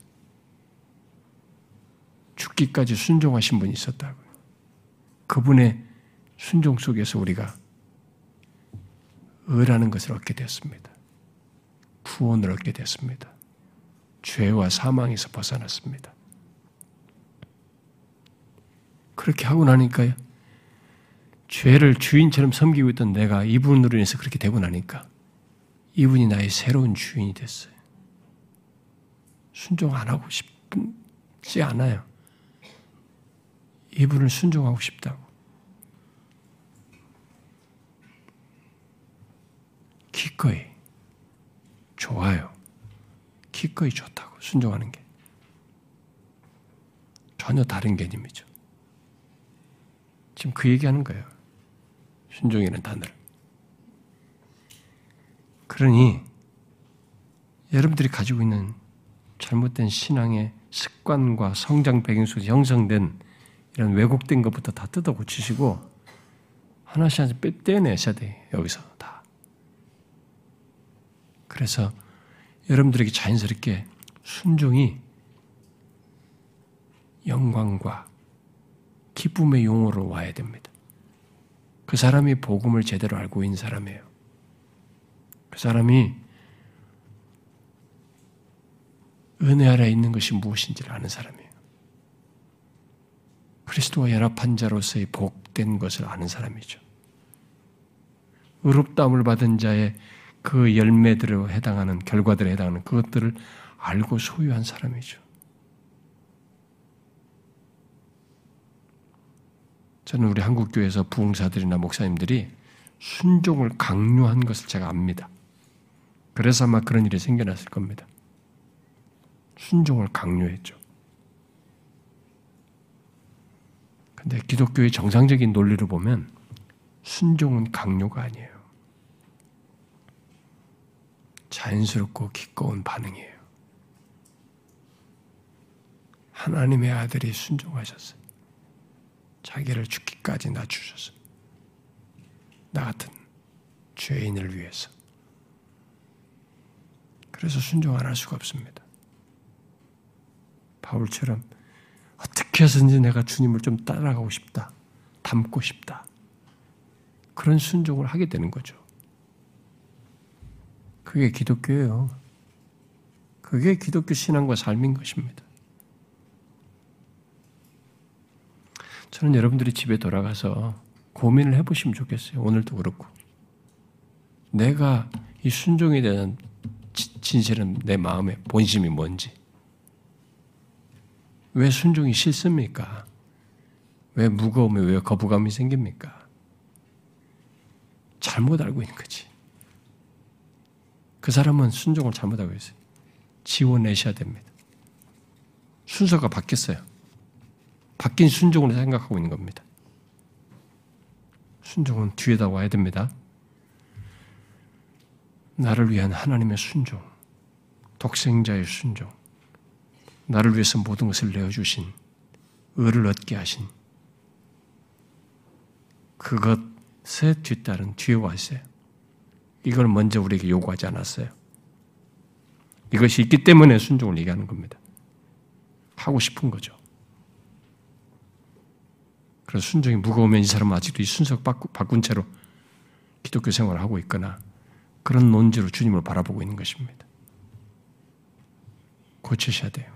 죽기까지 순종하신 분이 있었다고요. 그분의 순종 속에서 우리가 의라는 것을 얻게 되었습니다. 구원을 얻게 됐습니다. 죄와 사망에서 벗어났습니다. 그렇게 하고 나니까요. 죄를 주인처럼 섬기고 있던 내가 이분으로 인해서 그렇게 되고 나니까 이분이 나의 새로운 주인이 됐어요. 순종 안 하고 싶지 않아요. 이분을 순종하고 싶다고. 기꺼이 좋아요. 기꺼이 좋다고 순종하는 게 전혀 다른 개념이죠. 지금 그 얘기하는 거예요. 순종이라는 단어를. 그러니 여러분들이 가지고 있는 잘못된 신앙의 습관과 성장 배경 속에서 형성된 이런 왜곡된 것부터 다 뜯어 고치시고 하나씩 하나씩 떼내셔야 돼 여기서 다. 그래서 여러분들에게 자연스럽게 순종이 영광과 기쁨의 용어로 와야 됩니다. 그 사람이 복음을 제대로 알고 있는 사람이에요. 그 사람이 은혜 아래 있는 것이 무엇인지를 아는 사람이에요. 그리스도와 연합한 자로서의 복된 것을 아는 사람이죠. 의롭다함을 받은 자의 그 열매들에 해당하는 결과들에 해당하는 그것들을 알고 소유한 사람이죠. 저는 우리 한국 교회에서 부흥사들이나 목사님들이 순종을 강요한 것을 제가 압니다. 그래서 아마 그런 일이 생겨났을 겁니다. 순종을 강요했죠. 근데 기독교의 정상적인 논리를 보면 순종은 강요가 아니에요. 자연스럽고 기꺼운 반응이에요. 하나님의 아들이 순종하셨어요. 자기를 죽기까지 낮추셨어요. 나 같은 죄인을 위해서. 그래서 순종 안 할 수가 없습니다. 바울처럼 어떻게 해서든지 내가 주님을 좀 따라가고 싶다. 닮고 싶다. 그런 순종을 하게 되는 거죠. 그게 기독교예요. 그게 기독교 신앙과 삶인 것입니다. 저는 여러분들이 집에 돌아가서 고민을 해보시면 좋겠어요. 오늘도 그렇고. 내가 이 순종에 대한 진실은 내 마음의 본심이 뭔지. 왜 순종이 싫습니까? 왜 무거움에 왜 거부감이 생깁니까? 잘못 알고 있는 거지. 그 사람은 순종을 잘못하고 있어요. 지워내셔야 됩니다. 순서가 바뀌었어요. 바뀐 순종으로 생각하고 있는 겁니다. 순종은 뒤에다 와야 됩니다. 나를 위한 하나님의 순종, 독생자의 순종, 나를 위해서 모든 것을 내어주신, 의를 얻게 하신 그것에 뒤따른 뒤에 와 있어요. 이걸 먼저 우리에게 요구하지 않았어요. 이것이 있기 때문에 순종을 얘기하는 겁니다. 하고 싶은 거죠. 그래서 순종이 무거우면 이 사람은 아직도 이 순서 바꾼 채로 기독교 생활을 하고 있거나 그런 논지로 주님을 바라보고 있는 것입니다. 고치셔야 돼요.